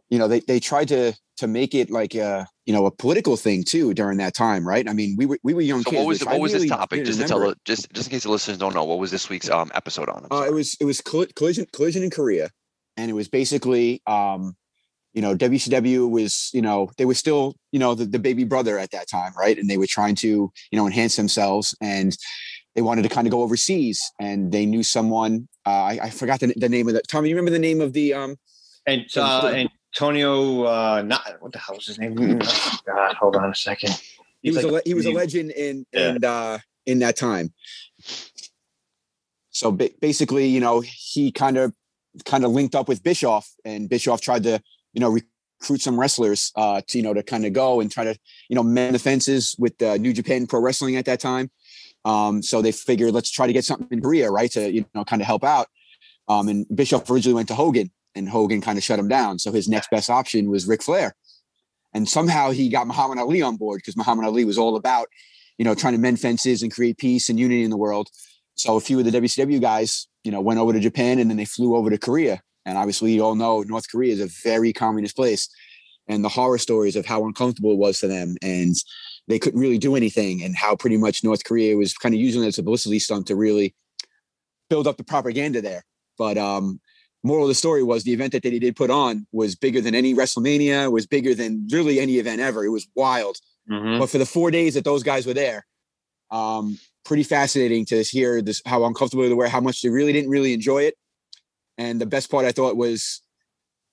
Speaker 3: you know, they, they tried to to make it like a you know a political thing too during that time, right? I mean, we were we were young
Speaker 1: So
Speaker 3: kids.
Speaker 1: what was
Speaker 3: which
Speaker 1: what was
Speaker 3: really
Speaker 1: this topic?
Speaker 3: didn't
Speaker 1: Just to tell
Speaker 3: remember.
Speaker 1: the, just just in case the listeners don't know, what was this week's um episode on? I'm
Speaker 3: Uh, it was it was colli- collision collision in Korea, and it was basically um, you know, WCW was, you know, they were still, you know, the, the baby brother at that time, right? And they were trying to, you know, enhance themselves and they wanted to kind of go overseas and they knew someone. Uh, I, I forgot the, the name of that. Tommy, you remember the name of the um
Speaker 2: And uh, Antonio, uh, not what the hell was his name? Oh, God, hold on a second.
Speaker 3: he was
Speaker 2: like-
Speaker 3: a he was a legend in
Speaker 2: Yeah.
Speaker 3: in uh in that time. So basically, you know, he kind of kind of linked up with Bischoff, and Bischoff tried to you know recruit some wrestlers uh to you know to kind of go and try to you know mend the fences with uh, New Japan Pro Wrestling at that time. Um, so they figured let's try to get something in Korea, right, to you know kind of help out. Um, and Bischoff originally went to Hogan, and Hogan kind of shut him down. So his next best option was Ric Flair. And somehow he got Muhammad Ali on board because Muhammad Ali was all about, you know, trying to mend fences and create peace and unity in the world. So a few of the WCW guys, you know, went over to Japan and then they flew over to Korea. And obviously, you all know North Korea is a very communist place. And the horror stories of how uncomfortable it was for them, and they couldn't really do anything, and how pretty much North Korea was kind of using it as a publicity stunt to really build up the propaganda there. But um, moral of the story was the event that they did put on was bigger than any WrestleMania, was bigger than really any event ever. It was wild.
Speaker 2: Mhm.
Speaker 3: But for the four days that those guys were there, um, pretty fascinating to hear this how uncomfortable they were, how much they really didn't really enjoy it. And the best part I thought was,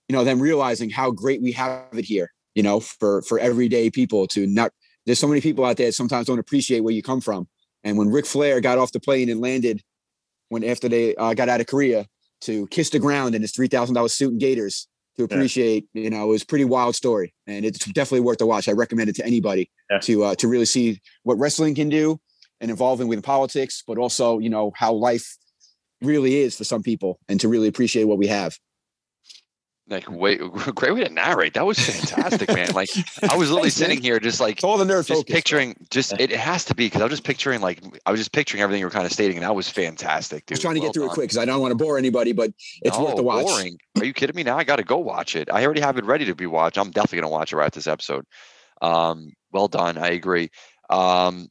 Speaker 3: you know, them realizing how great we have it here, you know, for for everyday people to not there's so many people out there that sometimes don't appreciate where you come from. And when Ric Flair got off the plane and landed when after they uh, got out of Korea to kiss the ground in his three thousand dollars suit and gaiters to appreciate, you know, it was a pretty wild story, and it's definitely worth the watch. I recommend it to anybody
Speaker 2: Yeah.
Speaker 3: to uh, to really see what wrestling can do and involving with politics, but also you know how life really is for some people, and to really appreciate what we have.
Speaker 1: Like, wait, great way to narrate. That was fantastic, man. Like, I was literally
Speaker 3: Thanks, man.
Speaker 1: sitting here just like
Speaker 3: It's all the nerd
Speaker 1: just
Speaker 3: focus.
Speaker 1: picturing just it, it has to be because I was just picturing like I was just picturing everything you were kind of stating and that was fantastic,
Speaker 3: I was trying to
Speaker 1: Well
Speaker 3: get through it quick because I don't want to bore anybody, but it's worth the
Speaker 1: No,
Speaker 3: watch.
Speaker 1: Boring. Are you kidding me? Now I got to go watch it. I already have it ready to be watched. I'm definitely gonna watch it right this episode. Um, well done. I agree. Um,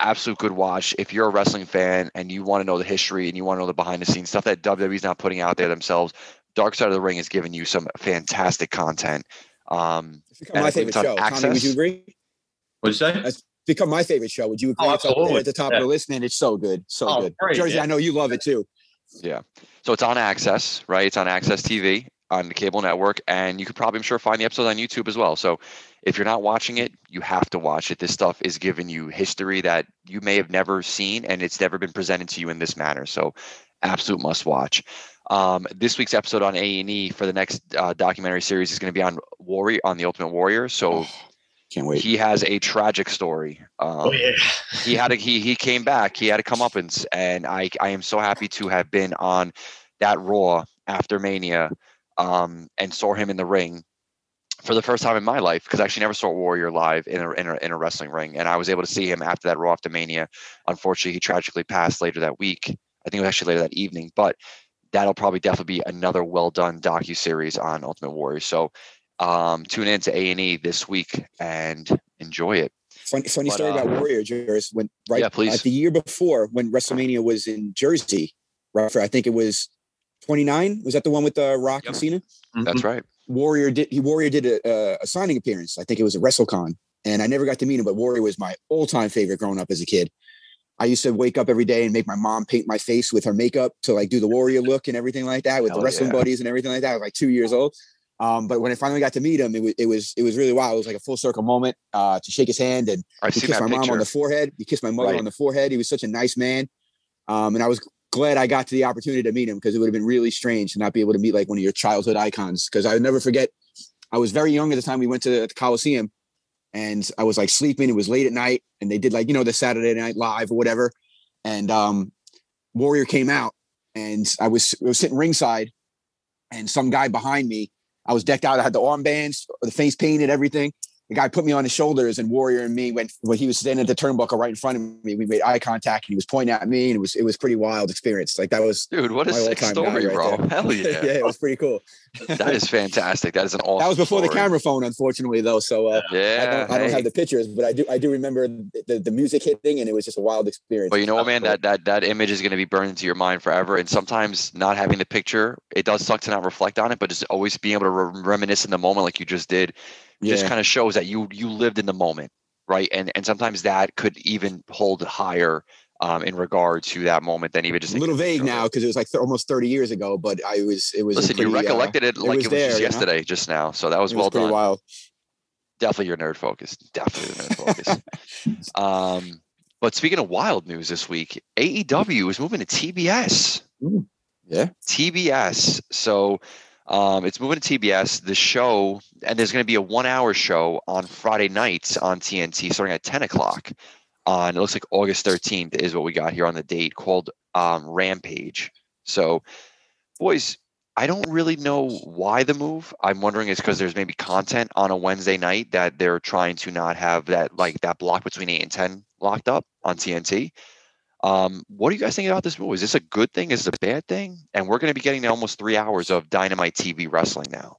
Speaker 1: absolute good watch. If you're a wrestling fan and you want to know the history and you want to know the behind the scenes stuff that WWE's not putting out there themselves, Dark Side of the Ring has given you some fantastic content. Um,
Speaker 3: It's become my favorite
Speaker 1: it's on
Speaker 3: show. Tommy, would you agree?
Speaker 2: What'd you say?
Speaker 3: That's become my favorite show. Would you agree?
Speaker 2: Oh,
Speaker 3: it's up there
Speaker 2: absolutely.
Speaker 3: at the top
Speaker 2: Yeah.
Speaker 3: of the list, man. It's so good, so
Speaker 2: Oh,
Speaker 3: good.
Speaker 2: great,
Speaker 3: Jersey,
Speaker 2: yeah.
Speaker 3: I know you love it too.
Speaker 1: Yeah. So it's on Access, right? It's on Access TV on the cable network, and you could probably, I'm sure, find the episodes on YouTube as well. So if you're not watching it, you have to watch it. This stuff is giving you history that you may have never seen, and it's never been presented to you in this manner. So absolute must watch. Um, this week's episode on A and E for the next uh, documentary series is going to be on Warrior on the Ultimate Warrior. So
Speaker 3: Oh, can't wait.
Speaker 1: he has a tragic story. Um,
Speaker 2: Oh yeah.
Speaker 1: he had a he he came back. He had a comeuppance, and I I am so happy to have been on that Raw after Mania, um, and saw him in the ring for the first time in my life because I actually never saw Warrior live in a, in a in a wrestling ring, and I was able to see him after that Raw after Mania. Unfortunately, he tragically passed later that week. I think it was actually later that evening, but that'll probably definitely be another well done docu series on Ultimate Warrior. So um, tune in to A and E this week and enjoy it.
Speaker 3: Funny, funny
Speaker 1: But,
Speaker 3: story
Speaker 1: uh,
Speaker 3: about Warrior Jers. When right,
Speaker 1: Yeah, please.
Speaker 3: uh, the year before when WrestleMania was in Jersey, right? For I think it was 29. Was that the one with uh, Rock and
Speaker 1: Yep.
Speaker 3: Cena?
Speaker 1: That's right.
Speaker 3: Warrior did he Warrior did a, a, a signing appearance. I think it was a WrestleCon, and I never got to meet him. But Warrior was my all time favorite growing up as a kid. I used to wake up every day and make my mom paint my face with her makeup to like do the Warrior look and everything like that with
Speaker 1: Hell
Speaker 3: the wrestling
Speaker 1: yeah.
Speaker 3: buddies and everything like that. I was like two years old. Um, but when I finally got to meet him, it was it was it was really wild. It was like a full circle moment uh, to shake his hand and
Speaker 1: I've
Speaker 3: he kissed my mom on the forehead. He kissed my mother
Speaker 1: Right.
Speaker 3: on the forehead. He was such a nice man. Um, and I was glad I got to the opportunity to meet him because it would have been really strange to not be able to meet like one of your childhood icons. Because I would never forget, I was very young at the time we went to the Coliseum and I was like sleeping. It was late at night and they did like, you know, the Saturday night live or whatever. And um, Warrior came out and I was, I was sitting ringside and some guy behind me, I was decked out. I had the armbands, the face painted, everything. The guy put me on his shoulders, and Warrior and me went. When he was standing at the turnbuckle right in front of me, we made eye contact, and he was pointing at me, and it was it was pretty wild experience. Like that was
Speaker 1: Dude, what a sick story,
Speaker 3: right
Speaker 1: bro.
Speaker 3: there.
Speaker 1: Hell yeah.
Speaker 3: yeah, it was pretty cool.
Speaker 1: that is fantastic. That is an awesome
Speaker 3: That was before the camera phone, unfortunately, though. So uh,
Speaker 1: Yeah.
Speaker 3: I don't, I don't have the pictures, but I do I do remember the, the music hitting, and it was just a wild experience.
Speaker 1: But you know what, man? That that that image is going to be burned into your mind forever. And sometimes not having the picture, it does suck to not reflect on it. But just always being able to re- reminisce in the moment, like you just did, just kind of shows that you you lived in the moment, right? And and sometimes that could even hold higher um, in regard to that moment than even just
Speaker 3: a little vague now because it was like th- almost 30 years ago. But I was it was
Speaker 1: Listen, you
Speaker 3: pretty, uh,
Speaker 1: recollected it like
Speaker 3: was
Speaker 1: it was
Speaker 3: there,
Speaker 1: just
Speaker 3: you know?
Speaker 1: yesterday, just now. So that was
Speaker 3: it
Speaker 1: well
Speaker 3: was
Speaker 1: done.
Speaker 3: wild.
Speaker 1: Definitely your nerd focus. Definitely the nerd focus. Um, but speaking of wild news this week, AEW is moving to TBS.
Speaker 3: Ooh, yeah.
Speaker 1: TBS. So um, it's moving to TBS. The show, and there's going to be a one-hour show on Friday nights on TNT, starting at 10 o'clock. On it looks like August 13th is what we got here on the date called um, Rampage. So, boys, I don't really know why the move. I'm wondering it's because there's maybe content on a Wednesday night that they're trying to not have that like that block between eight and ten locked up on TNT. Um, what do you guys think about this move? Is this a good thing? Is it a bad thing? And we're going to be getting almost three hours of Dynamite TV wrestling now.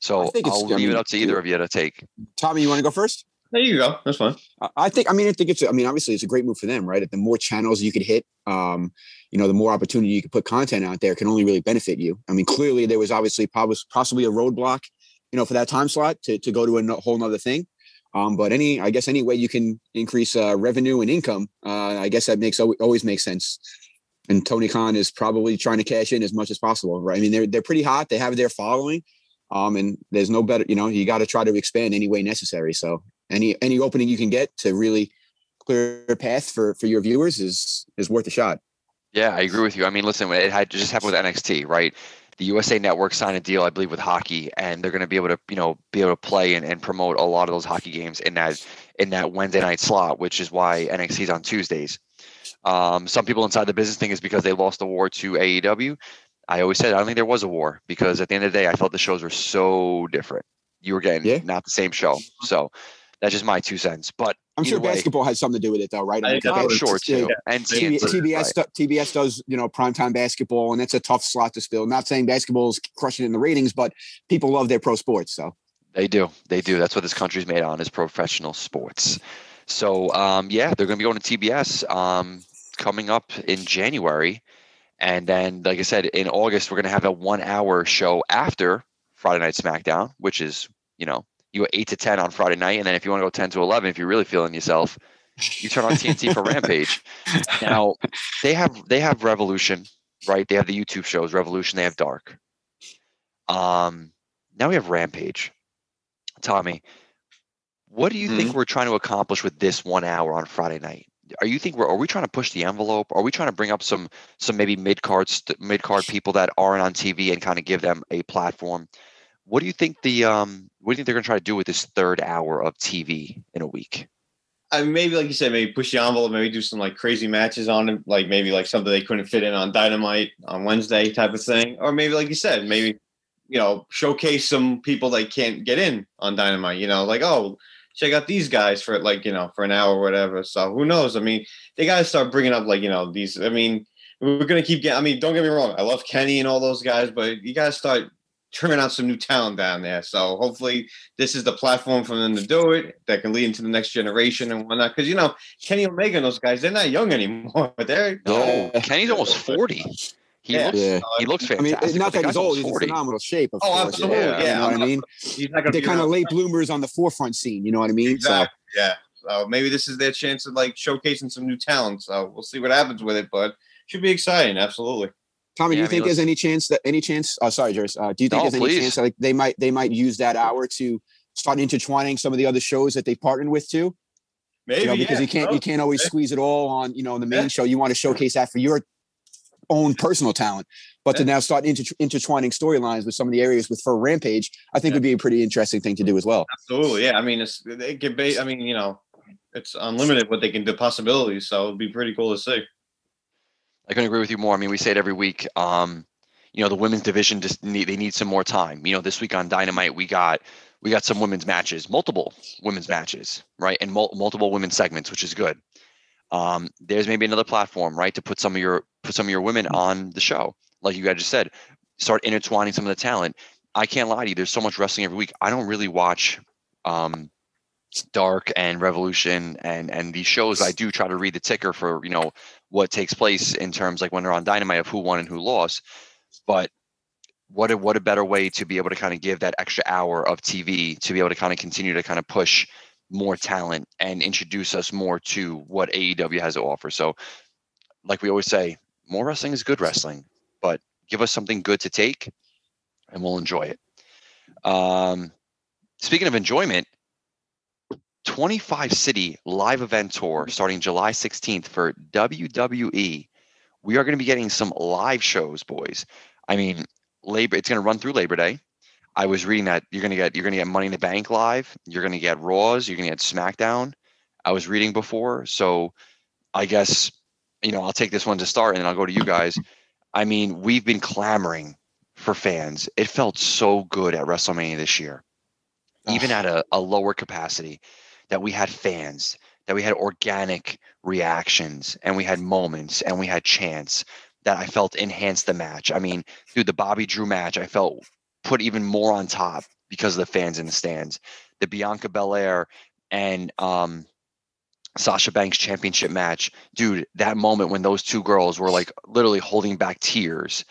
Speaker 1: So
Speaker 3: I think it's-
Speaker 1: I'll
Speaker 3: I
Speaker 1: leave
Speaker 3: mean,
Speaker 1: it up to either of you to take.
Speaker 3: Tommy, you want to go first?
Speaker 2: There you go. That's fine.
Speaker 3: I- I think. I mean, I think it's. I mean, obviously, it's a great move for them, right? The more channels you could hit, um, you know, the more opportunity you could put content out there can only really benefit you. I mean, clearly there was obviously probably possibly a roadblock, you know, for that time slot to to go to a whole nother thing. Um, but any, I guess, any way you can increase uh, revenue and income, uh, I guess that makes always makes sense. And Tony Khan is probably trying to cash in as much as possible, right? I mean, they're they're pretty hot. They have their following, um, and there's no better. You know, you got to try to expand any way necessary. So any any opening you can get to really clear a path for for your viewers is is worth a shot.
Speaker 1: Yeah, I agree with you. I mean, listen, it had just happened with NXT, right? The USA Network signed a deal, I believe, with hockey, and they're going to be able to, you know, be able to play and, and promote a lot of those hockey games in that in that Wednesday night slot, which is why NXT is on Tuesdays. Um, some people inside the business think it's because they lost the war to AEW. I always said I don't think there was a war because at the end of the day, I felt the shows were so different. You were getting
Speaker 3: Yeah.
Speaker 1: not the same show, so that's just my two cents. But
Speaker 3: I'm sure
Speaker 1: way,
Speaker 3: basketball has something to do with it, though, right?
Speaker 2: I-
Speaker 3: mean,
Speaker 2: I'm
Speaker 1: I'm sure too.
Speaker 2: yeah.
Speaker 1: And
Speaker 3: T- TBS
Speaker 1: right.
Speaker 3: TBS does you know primetime basketball, and it's a tough slot to fill. Not saying basketball is crushing it in the ratings, but people love their pro sports. So
Speaker 1: They do. They do. That's what this country's made on is professional sports. So um, yeah, they're going to be going to TBS um, coming up in January, and then like I said, in August we're going to have a one-hour show after Friday Night SmackDown, which is you know you go eight to ten on Friday night, and then if you want to go ten to eleven, if you're really feeling yourself, you turn on TNT for Rampage. Now they have they have Revolution, right? They have the YouTube shows Revolution. They have Dark. Um, now we have Rampage. Tommy, what do you think we're trying to accomplish with this one hour on Friday night? Are you think we're are we trying to push the envelope? Are we trying to bring up some some maybe mid card st- mid card people that aren't on TV and kind of give them a platform? What do you think the um what do you think they're going to try to do with this third hour of TV in a week?
Speaker 2: I mean, maybe like you said, maybe push the envelope, maybe do some like crazy matches on it, like maybe like something they couldn't fit in on Dynamite on Wednesday type of thing, or maybe like you said, maybe you know showcase some people they can't get in on Dynamite. You know, like oh, check out these guys for like you know for an hour or whatever. So who knows? I mean, they got to start bringing up like you know these. I mean, we're gonna keep getting. I mean, don't get me wrong, I love Kenny and all those guys, but you got to start turning out some new talent down there. So hopefully this is the platform for them to do it that can lead into the next generation and whatnot. Because you know Kenny Omega and those guys, they're not young anymore, but they're
Speaker 1: No, uh,
Speaker 3: Yeah.
Speaker 1: Kenny's almost forty. He
Speaker 2: Yeah.
Speaker 1: looks
Speaker 3: Yeah.
Speaker 1: he looks
Speaker 3: I mean,
Speaker 1: fantastic.
Speaker 3: not that he's old;
Speaker 1: almost
Speaker 3: he's in phenomenal shape. Of
Speaker 2: Oh,
Speaker 3: course.
Speaker 2: absolutely,
Speaker 1: yeah.
Speaker 3: You know what I mean?
Speaker 2: he's not
Speaker 3: They're kind of late bloomers on the forefront scene. You know what I mean?
Speaker 2: Exactly. Yeah. So maybe this is their chance of like showcasing some new talent. So we'll see what happens with it, but should be exciting. Absolutely.
Speaker 3: So, Tommy,
Speaker 1: Yeah,
Speaker 3: do you
Speaker 1: I mean,
Speaker 3: think there's any chance that any chance? Oh, sorry, Jerris. Uh, do you think
Speaker 1: No,
Speaker 3: there's any chance that like, they might they might use that hour to start intertwining some of the other shows that they partnered with too?
Speaker 2: Maybe
Speaker 3: you know, because
Speaker 2: yeah,
Speaker 3: you can't
Speaker 2: no,
Speaker 3: you can't always
Speaker 2: Yeah.
Speaker 3: squeeze it all on you know on the main
Speaker 2: Yeah.
Speaker 3: show. You want to showcase that for your own personal talent, but to now start inter- intertwining storylines with some of the areas with for Rampage, I think
Speaker 2: Yeah.
Speaker 3: would be a pretty interesting thing to do as well.
Speaker 2: Absolutely. Yeah. I mean, it's they can be. I mean, you know, it's unlimited what they can do possibilities. So it'd be pretty cool to see.
Speaker 1: I couldn't agree with you more. I mean, we say it every week. Um, you know, the women's division just need they need some more time. You know, this week on Dynamite we got we got some women's matches, multiple women's matches, right, and mul- multiple women's segments, which is good. Um, there's maybe another platform, right, to put some of your put some of your women on the show, like you guys just said. Start intertwining some of the talent. I can't lie to you. There's so much wrestling every week. I don't really watch um, Dark and Revolution and and these shows. I do try to read the ticker for you know what takes place in terms like when they're on Dynamite of who won and who lost. But what a what a better way to be able to kind of give that extra hour of TV to be able to kind of continue to kind of push more talent and introduce us more to what AEW has to offer. So, like we always say, more wrestling is good wrestling, but give us something good to take, and we'll enjoy it. Um, speaking of enjoyment, 25 city live event tour starting July 16th for WWE. We are going to be getting some live shows, boys. I mean, labor it's going to run through Labor Day. I was reading that you're going to get you're going to get Money in the Bank live, you're going to get Raws, you're going to get SmackDown. I was reading before, so I guess you know, I'll take this one to start and then I'll go to you guys. I mean, we've been clamoring for fans. It felt so good at WrestleMania this year. Even at a, a lower capacity that we had fans, that we had organic reactions and we had moments and we had chance that I felt enhanced the match. I mean, dude, the Bobby Drew match, I felt put even more on top because of the fans in the stands. The Bianca Belair and um, Sasha Banks championship match, dude, that moment when those two girls were like literally holding back tears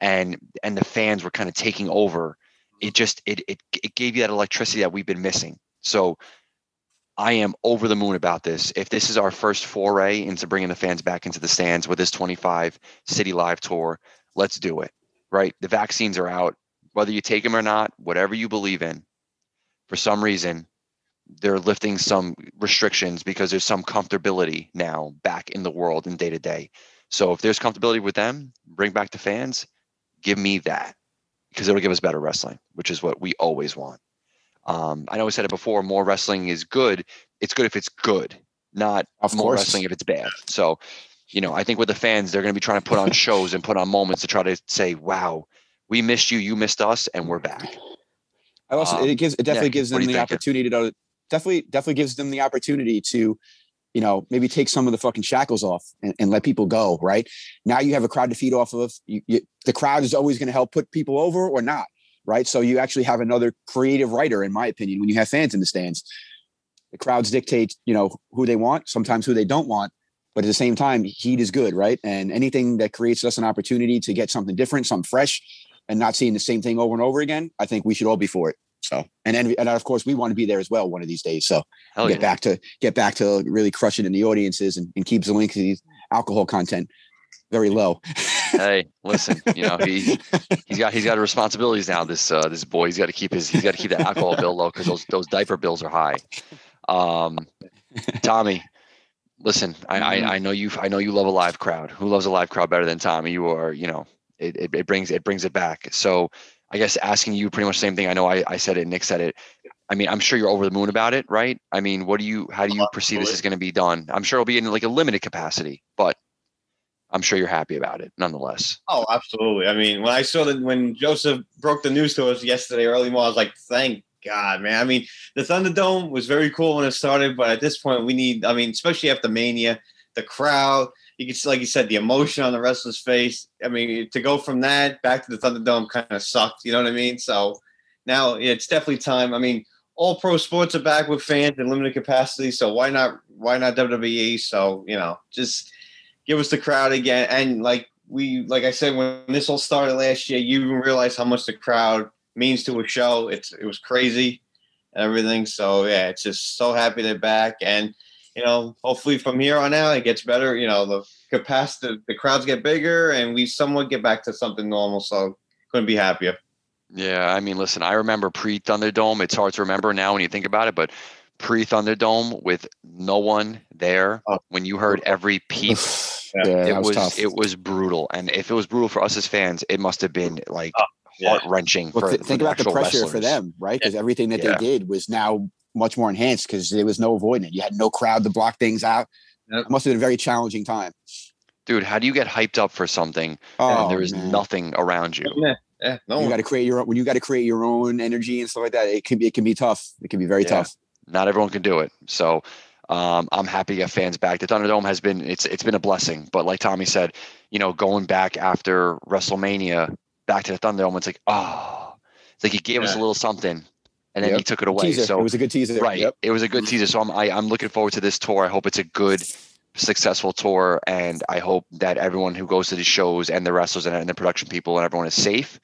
Speaker 1: and and the fans were kind of taking over, it just it it it gave you that electricity that we've been missing. So I am over the moon about this. If this is our first foray into bringing the fans back into the stands with this 25 city live tour, let's do it. Right? The vaccines are out. Whether you take them or not, whatever you believe in, for some reason, they're lifting some restrictions because there's some comfortability now back in the world and day to day. So if there's comfortability with them, bring back the fans, give me that because it'll give us better wrestling, which is what we always want. Um, I know we said it before. More wrestling is good. It's good if it's good, not
Speaker 3: Of
Speaker 1: more
Speaker 3: course.
Speaker 1: wrestling if it's bad. So, you know, I think with the fans, they're going to be trying to put on shows and put on moments to try to say, "Wow, we missed you, you missed us, and we're back."
Speaker 3: I also
Speaker 1: Um,
Speaker 3: it gives it definitely
Speaker 1: Nick,
Speaker 3: gives them the opportunity to definitely definitely gives them the opportunity to you know maybe take some of the fucking shackles off and, and let people go right now you have a crowd to feed off of you, you, the crowd is always going to help put people over or not right? So you actually have another creative writer in my opinion when you have fans in the stands. The crowds dictate you know who they want sometimes who they don't want but at the same time heat is good right? And anything that creates us an opportunity to get something different something fresh and not seeing the same thing over and over again i think we should all be for it. So and then and of course we want to be there as well one of these days. So
Speaker 1: Hell
Speaker 3: get
Speaker 1: yeah.
Speaker 3: back to get back to really crushing in the audiences and, and keeps the link to these alcohol content very low
Speaker 1: hey, listen, you know he he's got he's got responsibilities now. This uh, this boy, he's got to keep his he's got to keep the alcohol bill low because those those diaper bills are high. Um, Tommy, listen, I, I I know you I know you love a live crowd. Who loves a live crowd better than Tommy? You are you know it, it, it brings it brings it back. So I guess asking you pretty much the same thing. I know I, I said it, Nick said it. I mean, I'm sure you're over the moon about it, right? I mean, what do you how do you perceive this is going to be done? I'm sure it'll be in like a limited capacity, but I'm sure you're happy about it nonetheless.
Speaker 2: Oh, absolutely. I mean, when I saw that when Joseph broke the news to us yesterday early morning, I was like, thank God, man. I mean, the Thunderdome was very cool when it started, but at this point, we need, I mean, especially after Mania, the crowd, you can see, like you said, the emotion on the wrestler's face. I mean, to go from that back to the Thunderdome kind of sucked. You know what I mean? So now it's definitely time. I mean, all pro sports are back with fans in limited capacity. So why not, why not WWE? So, you know, just give us the crowd again. And like we, like I said, when this all started last year, you even realize how much the crowd means to a show. It's, it was crazy and everything. So yeah, it's just so happy they're back. And, you know, hopefully from here on out, it gets better. You know, the capacity, the crowds get bigger and we somewhat get back to something normal. So couldn't be happier.
Speaker 1: Yeah, I mean, listen, I remember pre Thunderdome. It's hard to remember now when you think about it, but pre Thunderdome with no one there,
Speaker 2: Oh.
Speaker 1: when you heard every peep,
Speaker 3: yeah,
Speaker 1: it
Speaker 3: was,
Speaker 1: was
Speaker 3: tough
Speaker 1: it was brutal. And if it was brutal for us as fans, it must have been like
Speaker 2: Oh, yeah.
Speaker 1: heart wrenching
Speaker 3: well,
Speaker 1: for,
Speaker 3: thi- think
Speaker 1: the
Speaker 3: about the
Speaker 1: actual
Speaker 3: pressure for them right because everything that
Speaker 1: Yeah.
Speaker 3: they did was now much more enhanced because there was no avoiding it you had no crowd to block things out
Speaker 2: Yep.
Speaker 3: it must have been a very challenging time
Speaker 1: Dude, how do you get hyped up for something
Speaker 3: oh
Speaker 1: and there is
Speaker 3: man.
Speaker 1: nothing around you?
Speaker 2: Yeah. Yeah, no
Speaker 3: you got to create your own, when you got to create your own energy and stuff like that. It can be it can be tough. It can be very
Speaker 1: Yeah.
Speaker 3: tough.
Speaker 1: Not everyone can do it. So um, I'm happy to get fans back. The Thunderdome has been it's it's been a blessing. But like Tommy said, you know, going back after WrestleMania, back to the Thunderdome, it's like oh, it's like he gave us a little something, and then
Speaker 3: Yep.
Speaker 1: he took it away.
Speaker 3: Teaser.
Speaker 1: So
Speaker 3: it was a good teaser.
Speaker 1: right,
Speaker 3: Yep.
Speaker 1: it was a good teaser. So I'm I, I'm looking forward to this tour. I hope it's a good, successful tour, and I hope that everyone who goes to the shows and the wrestlers and, and the production people and everyone is safe.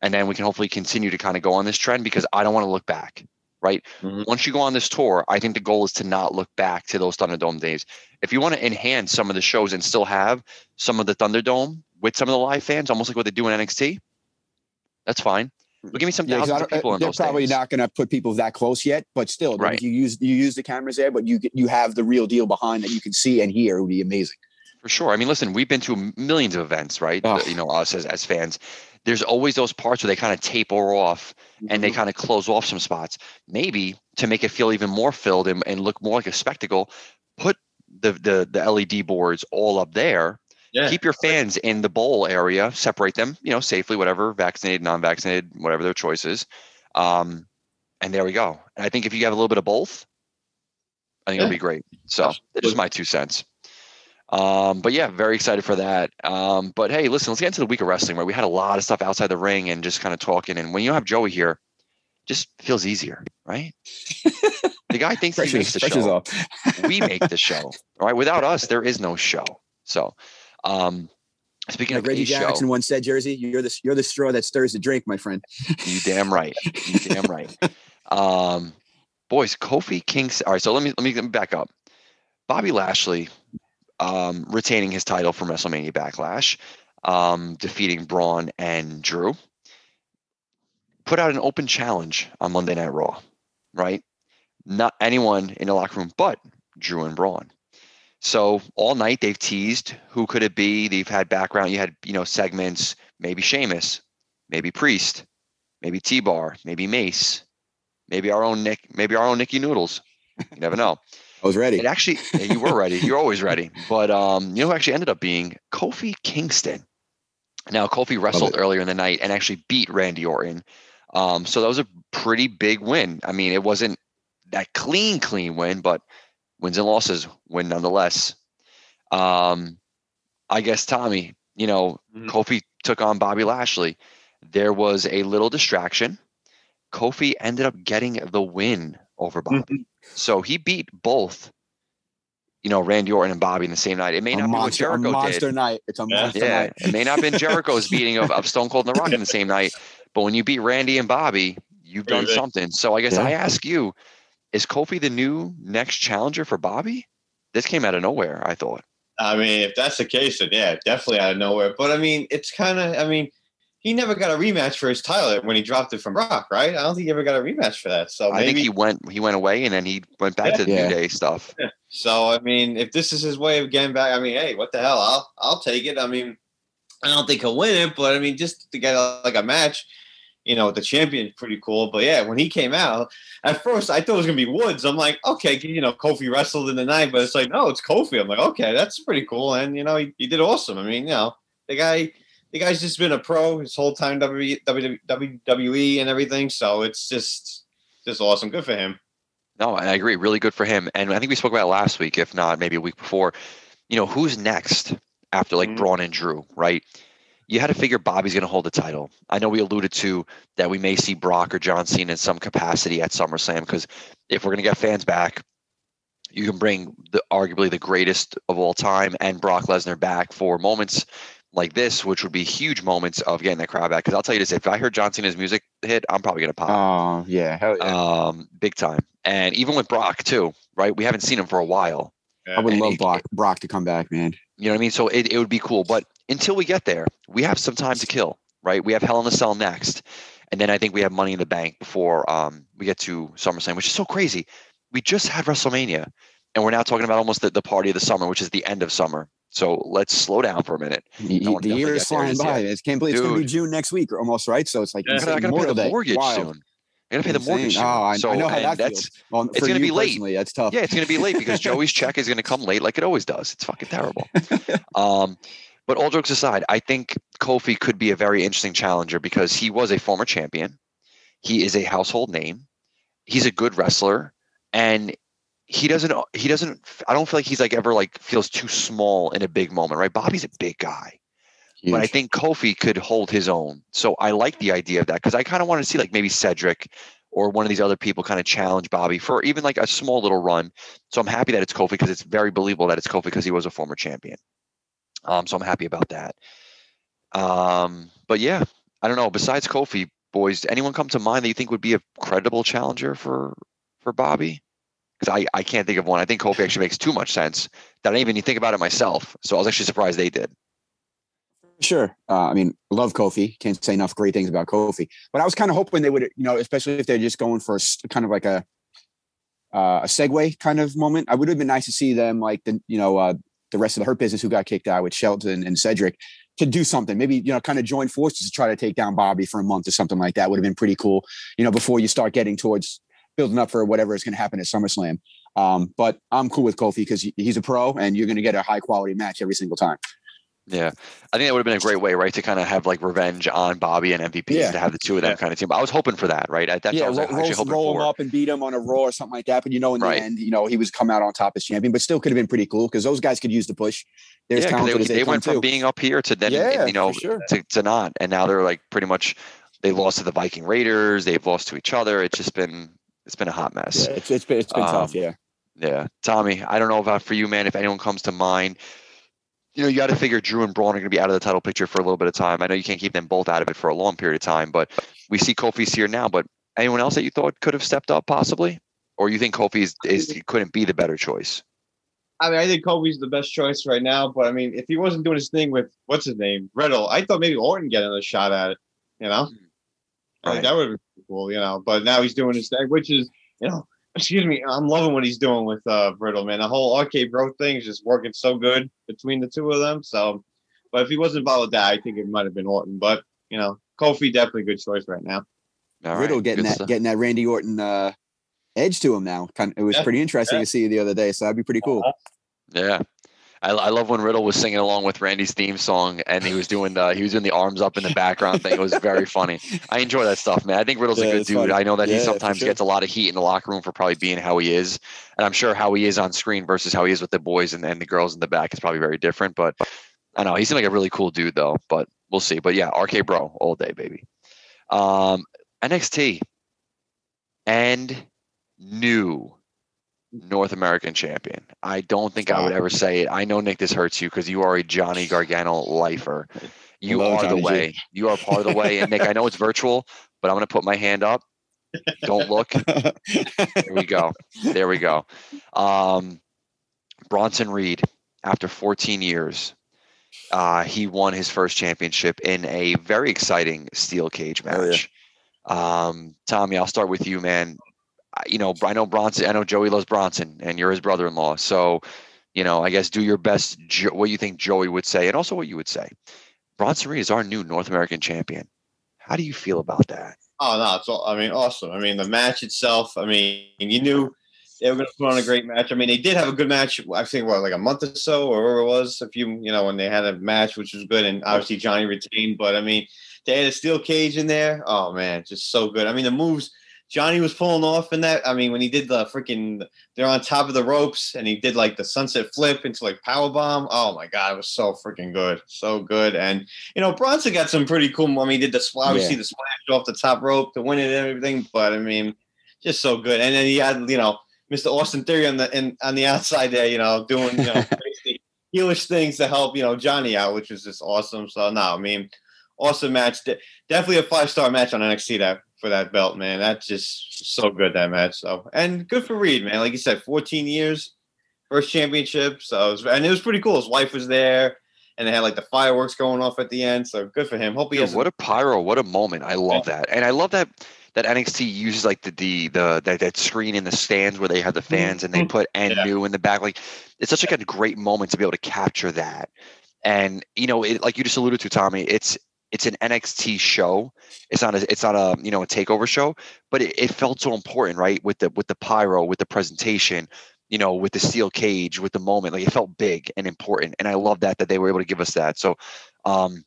Speaker 1: And then we can hopefully continue to kind of go on this trend because I don't want to look back. Right.
Speaker 2: Mhm.
Speaker 1: Once you go on this tour, I think the goal is to not look back to those Thunderdome days. If you want to enhance some of the shows and still have some of the Thunderdome with some of the live fans, almost like what they do in NXT, that's fine. But give me some
Speaker 3: Yeah,
Speaker 1: thousands of people in
Speaker 3: they're
Speaker 1: those
Speaker 3: probably
Speaker 1: days.
Speaker 3: not going to put people that close yet, but still,
Speaker 1: Right.
Speaker 3: if you use you use the cameras there, but you you have the real deal behind that you can see and hear, it would be amazing.
Speaker 1: For sure. I mean, listen, we've been to millions of events, right?
Speaker 3: Oh.
Speaker 1: You know, us as, as fans. There's always those parts where they kind of taper off and
Speaker 3: Mm-hmm.
Speaker 1: they kind of close off some spots. Maybe to make it feel even more filled and, and look more like a spectacle, put the, the the LED boards all up there.
Speaker 2: Yeah.
Speaker 1: Keep your fans in the bowl area, separate them, you know, safely, whatever, vaccinated, non-vaccinated, whatever their choice is. Um, and there we go. And I think if you have a little bit of both, I think it'll be great. So just my two cents. Um, but yeah, very excited for that. Um, but hey, listen, let's get into the week of wrestling where we had a lot of stuff outside the ring and just kind of talking. And when you have Joey here, just feels easier, right? the guy thinks he makes the show.
Speaker 3: off.
Speaker 1: we make the show, right? Without us, there is no show. So, um, speaking
Speaker 3: Like
Speaker 1: of
Speaker 3: Reggie
Speaker 1: a show,
Speaker 3: Jackson once said, "Jersey, you're the you're the straw that stirs the drink, my friend."
Speaker 1: you damn right, you damn right. Um, boys, Kofi Kingston. All right, so let me let me back up. Bobby Lashley, um, retaining his title from WrestleMania Backlash, um, defeating Braun and Drew. Put out an open challenge on Monday Night Raw, right? Not anyone in the locker room, but Drew and Braun. So all night they've teased who could it be. They've had background. You had you know segments. Maybe Sheamus, maybe Priest, maybe T Bar, maybe Mace, maybe our own Nick, maybe our own Nicky Noodles. You never know.
Speaker 3: I was ready.
Speaker 1: It actually, you were ready. You're always ready. But um, you know who actually ended up being Kofi Kingston. Now Kofi wrestled earlier in the night and actually beat Randy Orton. Um, so that was a pretty big win. I mean, it wasn't that clean, clean win, but wins and losses win nonetheless. Um, I guess Tommy, you know,
Speaker 2: Mhm.
Speaker 1: Kofi took on Bobby Lashley. There was a little distraction. Kofi ended up getting the win over Bobby. Mm-hmm. So he beat both, you know, Randy Orton and Bobby in the same night. It may
Speaker 3: a
Speaker 1: not
Speaker 3: monster,
Speaker 1: be
Speaker 3: a
Speaker 1: what Jericho
Speaker 3: monster
Speaker 1: did.
Speaker 3: night. It's a
Speaker 2: Yeah.
Speaker 3: monster
Speaker 1: Yeah,
Speaker 3: night.
Speaker 1: it may not have been Jericho's beating of, of Stone Cold and The Rock in the same night, but when you beat Randy and Bobby, you've done
Speaker 2: Right, right.
Speaker 1: something. So I guess
Speaker 3: Yeah.
Speaker 1: I ask you, is Kofi the new next challenger for Bobby? This came out of nowhere, I thought.
Speaker 2: I mean, if that's the case, then yeah, definitely out of nowhere. But I mean, it's kind of, I mean, he never got a rematch for his title when he dropped it from Rock, right? I don't think he ever got a rematch for that. So
Speaker 1: I think he went he went away and then he went back to the
Speaker 3: Yeah.
Speaker 1: New Day stuff.
Speaker 2: so I mean, if this is his way of getting back, I mean, hey, what the hell? I'll I'll take it. I mean, I don't think he'll win it, but I mean, just to get a, like a match, you know, with the champion, pretty cool. But yeah, when he came out, at first I thought it was gonna be Woods. I'm like, okay, you know, Kofi wrestled in the night, but it's like, no, it's Kofi. I'm like, okay, that's pretty cool, and you know, he, he did awesome. I mean, you know, the guy. The guy's just been a pro his whole time WWE, and everything, so it's just just awesome. Good for him.
Speaker 1: No, I agree. Really good for him. And I think we spoke about it last week, if not maybe a week before. You know, who's next after like
Speaker 2: Mhm.
Speaker 1: Braun and Drew, right? You had to figure Bobby's going to hold the title. I know we alluded to that we may see Brock or John Cena in some capacity at SummerSlam because if we're going to get fans back, you can bring the arguably the greatest of all time and Brock Lesnar back for moments like this, which would be huge moments of getting that crowd back. Because I'll tell you this: if I heard John Cena's music hit, I'm probably going to pop
Speaker 3: Oh yeah, hell yeah.
Speaker 1: um, big time. And even with Brock too, right? We haven't seen him for a while.
Speaker 3: I would
Speaker 1: and
Speaker 3: love
Speaker 1: it-
Speaker 3: Brock, Brock to come back, man.
Speaker 1: You know what I mean? So it, it would be cool. But until we get there, we have some time to kill, right? We have Hell in a Cell next. And then I think we have Money in the Bank before um, we get to SummerSlam, which is so crazy. We just had WrestleMania, and we're now talking about almost the, the party of the summer, which is the end of summer. So let's slow down for a minute. No
Speaker 3: the year is flying by.
Speaker 1: yet.
Speaker 3: I can't believe it's going to be June next week, almost right. So it's like
Speaker 2: Yeah.
Speaker 1: I
Speaker 3: it's
Speaker 1: I
Speaker 3: like
Speaker 1: gotta pay the mortgage
Speaker 3: Wild.
Speaker 1: soon. I gotta pay the mortgage soon.
Speaker 3: Oh, I,
Speaker 1: so,
Speaker 3: I know how that
Speaker 1: that's,
Speaker 3: feels. Well,
Speaker 1: it's gonna be late.
Speaker 3: That's tough.
Speaker 1: Yeah, it's going to be late because Joey's check is going to come late like it always does. It's fucking terrible. um, But all jokes aside, I think Kofi could be a very interesting challenger because he was a former champion. He is a household name. He's a good wrestler, and he doesn't. He doesn't. I don't feel like he's like ever like feels too small in a big moment, right? Bobby's a big guy, but I think Kofi could hold his own. So I like the idea of that because I kind of want to see like maybe Cedric or one of these other people kind of challenge Bobby for even like a small little run. So I'm happy that it's Kofi because it's very believable that it's Kofi because he was a former champion. Um, so I'm happy about that. Um, but yeah, I don't know. Besides Kofi, boys, anyone come to mind that you think would be a credible challenger for for Bobby? Because I, I can't think of one. I think Kofi actually makes too much sense that I didn't even think about it myself. So I was actually surprised they did.
Speaker 3: Sure. Uh, I mean, love Kofi. Can't say enough great things about Kofi. But I was kind of hoping they would, you know, especially if they're just going for a kind of like a uh, a segue kind of moment. I would have been nice to see them like the, you know, uh, the rest of the Hurt Business who got kicked out with Shelton and Cedric to do something. Maybe you know, kind of join forces to try to take down Bobby for a month or something like that. Would have been pretty cool. You know, before you start getting towards building up for whatever is going to happen at SummerSlam. Um, but I'm cool with Kofi because he's a pro, and you're going to get a high quality match every single time.
Speaker 1: Yeah, I think that would have been a great way, right, to kind of have like revenge on Bobby and MVP
Speaker 3: Yeah.
Speaker 1: to have the two of them
Speaker 2: Yeah.
Speaker 1: kind of team. But I was hoping for that, right? That's
Speaker 3: yeah,
Speaker 1: I was
Speaker 3: roll,
Speaker 1: actually
Speaker 3: roll,
Speaker 1: hoping
Speaker 3: roll him up and beat him on a Raw or something like that. But you know, in
Speaker 1: Right.
Speaker 3: the end, you know, he was come out on top as champion, but still could have been pretty cool because those guys could use the push. They're as
Speaker 1: yeah, they,
Speaker 3: they,
Speaker 1: they went from
Speaker 3: too.
Speaker 1: being up here to then,
Speaker 3: Yeah,
Speaker 1: you know,
Speaker 3: sure.
Speaker 1: to, to not, and now they're like pretty much they lost to the Viking Raiders. They've lost to each other. It's just been it's been a hot mess.
Speaker 3: yeah, it's, it's been it's been tough.
Speaker 1: Um,
Speaker 3: Yeah,
Speaker 1: Yeah, Tommy, I don't know about for you, man. If anyone comes to mind, you know, you got to figure Drew and Braun are going to be out of the title picture for a little bit of time. I know you can't keep them both out of it for a long period of time, but we see Kofi's here now. But anyone else that you thought could have stepped up, possibly, or you think Kofi is, is couldn't be the better choice?
Speaker 2: I mean, I think Kofi's the best choice right now. But I mean, if he wasn't doing his thing with what's his name, Riddle, I thought maybe Orton get another shot at it. You know, I think that would have been cool. You know, but now he's doing his thing, which is, you know, excuse me, I'm loving what he's doing with uh Riddle, man. The whole RK bro thing is just working so good between the two of them. So, but if he wasn't involved with that, I think it might have been Orton. But you know, Kofi definitely a good choice right now.
Speaker 1: All right,
Speaker 3: Riddle getting
Speaker 1: good
Speaker 3: that
Speaker 1: stuff.
Speaker 3: getting that Randy Orton uh, edge to him now. Kind of, it was
Speaker 2: Yeah,
Speaker 3: pretty interesting
Speaker 2: yeah.
Speaker 3: to see the other day. So that'd be pretty cool.
Speaker 1: Yeah. I, I love when Riddle was singing along with Randy's theme song and he was doing the he was doing the arms up in the background thing. It was very funny. I enjoy that stuff, man. I think Riddle's
Speaker 3: Yeah,
Speaker 1: a good dude.
Speaker 3: funny.
Speaker 1: I know that
Speaker 3: Yeah,
Speaker 1: he sometimes
Speaker 3: sure.
Speaker 1: gets a lot of heat in the locker room for probably being how he is. And I'm sure how he is on screen versus how he is with the boys and, and the girls in the back is probably very different. But I know he seemed like a really cool dude though. But we'll see. But yeah, RK bro all day, baby. Um NXT and new North American champion. I don't think I would ever say it. I know Nick, this hurts you because you are a Johnny Gargano lifer. You
Speaker 3: love
Speaker 1: are the
Speaker 3: Johnny G.
Speaker 1: way. You are part of the way. And Nick, I know it's virtual, but I'm gonna put my hand up. Don't look. There we go. There we go. Um, Bronson Reed, after 14 years, uh, he won his first championship in a very exciting steel cage
Speaker 3: Oh, yeah.
Speaker 1: match. Um, Tommy, I'll start with you, man. You know, I know Bronson. I know Joey loves Bronson, and you're his brother-in-law. So, you know, I guess do your best. What you think Joey would say, and also what you would say. Bronson Reed is our new North American champion. How do you feel about that?
Speaker 2: Oh no, it's all, I mean awesome. I mean the match itself. I mean you knew they were going to put on a great match. I mean they did have a good match. I think what like a month or so, or whatever it was. A few, you know, when they had a match, which was good, and obviously Johnny retained. But I mean they had a steel cage in there. Oh man, just so good. I mean the moves Johnny was pulling off in that. I mean when he did the freaking, they're on top of the ropes, and he did like the sunset flip into like power bomb. Oh my god, it was so freaking good, so good. And you know Bronson got some pretty cool. I mean he did the obviously
Speaker 3: Yeah.
Speaker 2: the splash off the top rope to win it and everything. But I mean just so good. And then he had you know Mr. Austin Theory on the in, on the outside there, you know, doing you know heelish things to help you know Johnny out, which was just awesome. So no, I mean, awesome match. De- definitely a five star match on NXT that for that belt, man. That's just so good that match. So and good for Reed, man. Like you said, 14 years, first championship. So it was, and it was pretty cool. His wife was there. And they had like the fireworks going off at the end, so good for him. Hope he has.
Speaker 1: what a pyro! What a moment! I love that, and I love that that NXT uses like the the the that, that screen in the stands where they have the fans and they put and
Speaker 2: Mm-hmm. Yeah.
Speaker 1: new in the back. Like it's such like a great moment to be able to capture that. And you know, it, like you just alluded to, Tommy, it's it's an NXT show. It's not a it's not a you know a takeover show, but it, it felt so important, right? With the with the pyro, with the presentation, you know, with the steel cage, with the moment. Like it felt big and important. And I love that that they were able to give us that. So um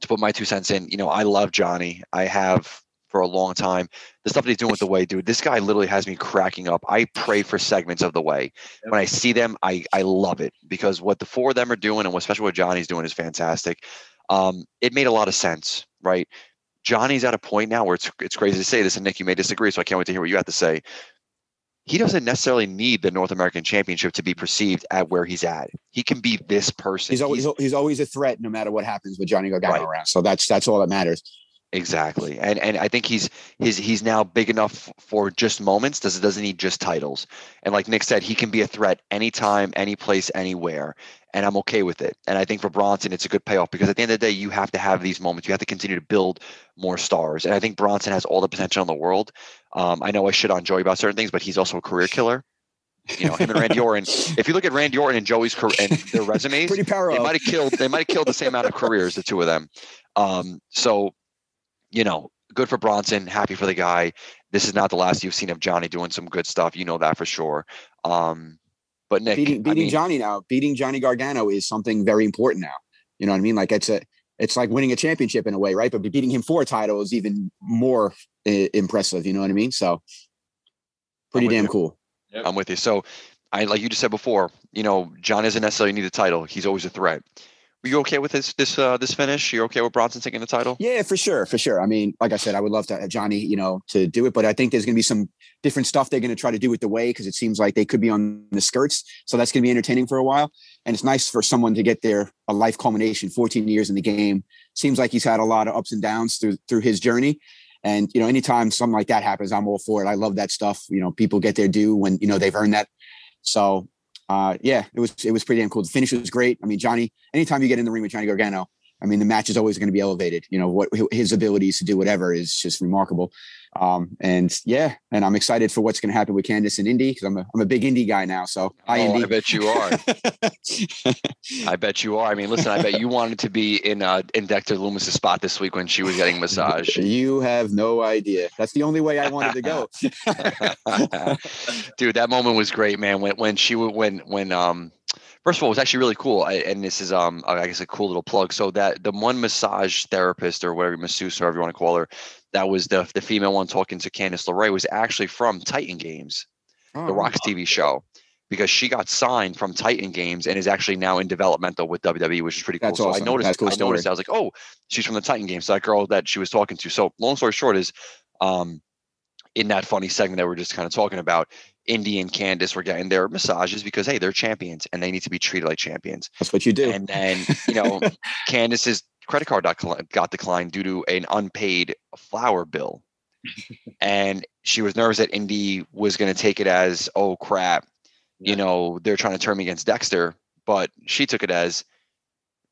Speaker 1: to put my two cents in, you know, I love Johnny. I have for a long time. The stuff that he's doing with the way, dude, this guy literally has me cracking up. I pray for segments of the way. When I see them, I I love it because what the four of them are doing and what especially what Johnny's doing is fantastic. Um, it made a lot of sense, right? Johnny's at a point now where it's it's crazy to say this, and Nick, you may disagree, so I can't wait to hear what you have to say. He doesn't necessarily need the North American Championship to be perceived at where he's at. He can be this person.
Speaker 3: He's always he's always a threat no matter what happens with Johnny Gargano
Speaker 1: Right.
Speaker 3: around. So that's that's all that matters.
Speaker 1: Exactly, and and I think he's he's he's now big enough for just moments. Does it doesn't need just titles. And like Nick said, he can be a threat anytime, any place, anywhere, and I'm okay with it. And I think for Bronson, it's a good payoff because at the end of the day, you have to have these moments. You have to continue to build more stars, and I think Bronson has all the potential in the world. Um, I know I shit on Joey about certain things, but he's also a career killer. You know him and Randy Orton. If you look at Randy Orton and Joey's career and their resumes,
Speaker 3: Pretty
Speaker 1: they might have killed they might have killed the same amount of careers the two of them um so you know good for bronson happy for the guy this is not the last you've seen of johnny doing some good stuff you know that for sure um but nick
Speaker 3: beating
Speaker 1: I mean,
Speaker 3: Johnny now, beating Johnny Gargano is something very important now. You know what I mean? Like it's a it's like winning a championship in a way, right? But beating him for a title is even more uh, impressive. You know what I mean? So pretty damn
Speaker 1: you.
Speaker 3: cool.
Speaker 1: i'm with you so i like you just said before you know john doesn't necessarily need a title he's always a threat you okay with this this uh this finish you're okay with bronson taking the title
Speaker 3: Yeah, for sure, for sure. I mean, like I said, I would love to have Johnny, you know, to do it, but I think there's going to be some different stuff they're going to try to do with the way because it seems like they could be on the skirts, so that's going to be entertaining for a while. And it's nice for someone to get their a life culmination, 14 years in the game. Seems like he's had a lot of ups and downs through through his journey. And you know, anytime something like that happens, I'm all for it. I love that stuff. You know, people get their due when you know they've earned that. So uh yeah, it was it was pretty damn cool. The finish was great. I mean, Johnny, anytime you get in the ring with Johnny Gargano, I mean, the match is always going to be elevated. You know, what his abilities to do whatever is just remarkable. Um, and yeah, and I'm excited for what's going to happen with Candice and Indi because I'm a, I'm a big indie guy now. So hi,
Speaker 1: oh, i
Speaker 3: Indy.
Speaker 1: bet you are I bet you are. I mean, listen, I bet you wanted to be in uh, in Dexter Lumis's spot this week when she was getting massage.
Speaker 3: you have no idea. That's the only way I wanted to go.
Speaker 1: Dude, that moment was great, man. When when she when when um first of all, it was actually really cool. I, and this is um I guess a cool little plug. So that the one massage therapist or whatever masseuse or whatever you want to call her, that was the the female one talking to Candice LeRae was actually from Titan Games
Speaker 3: Oh,
Speaker 1: the Rock's TV show because she got signed from Titan Games and is actually now in developmental with WWE, which is pretty cool.
Speaker 3: That's
Speaker 1: so
Speaker 3: awesome.
Speaker 1: I noticed,
Speaker 3: cool
Speaker 1: I noticed. I was like, oh, she's from the Titan Games. So that girl that she was talking to. So long story short is, um, in that funny segment that we're just kind of talking about, Indi and Candice were getting their massages because hey, they're champions and they need to be treated like champions.
Speaker 3: That's what you do.
Speaker 1: And then you know, Candice's credit card got got declined due to an unpaid flower bill and she was nervous that Indi was going to take it as, oh crap,
Speaker 2: Yeah.
Speaker 1: you know, they're trying to turn me against Dexter. But she took it as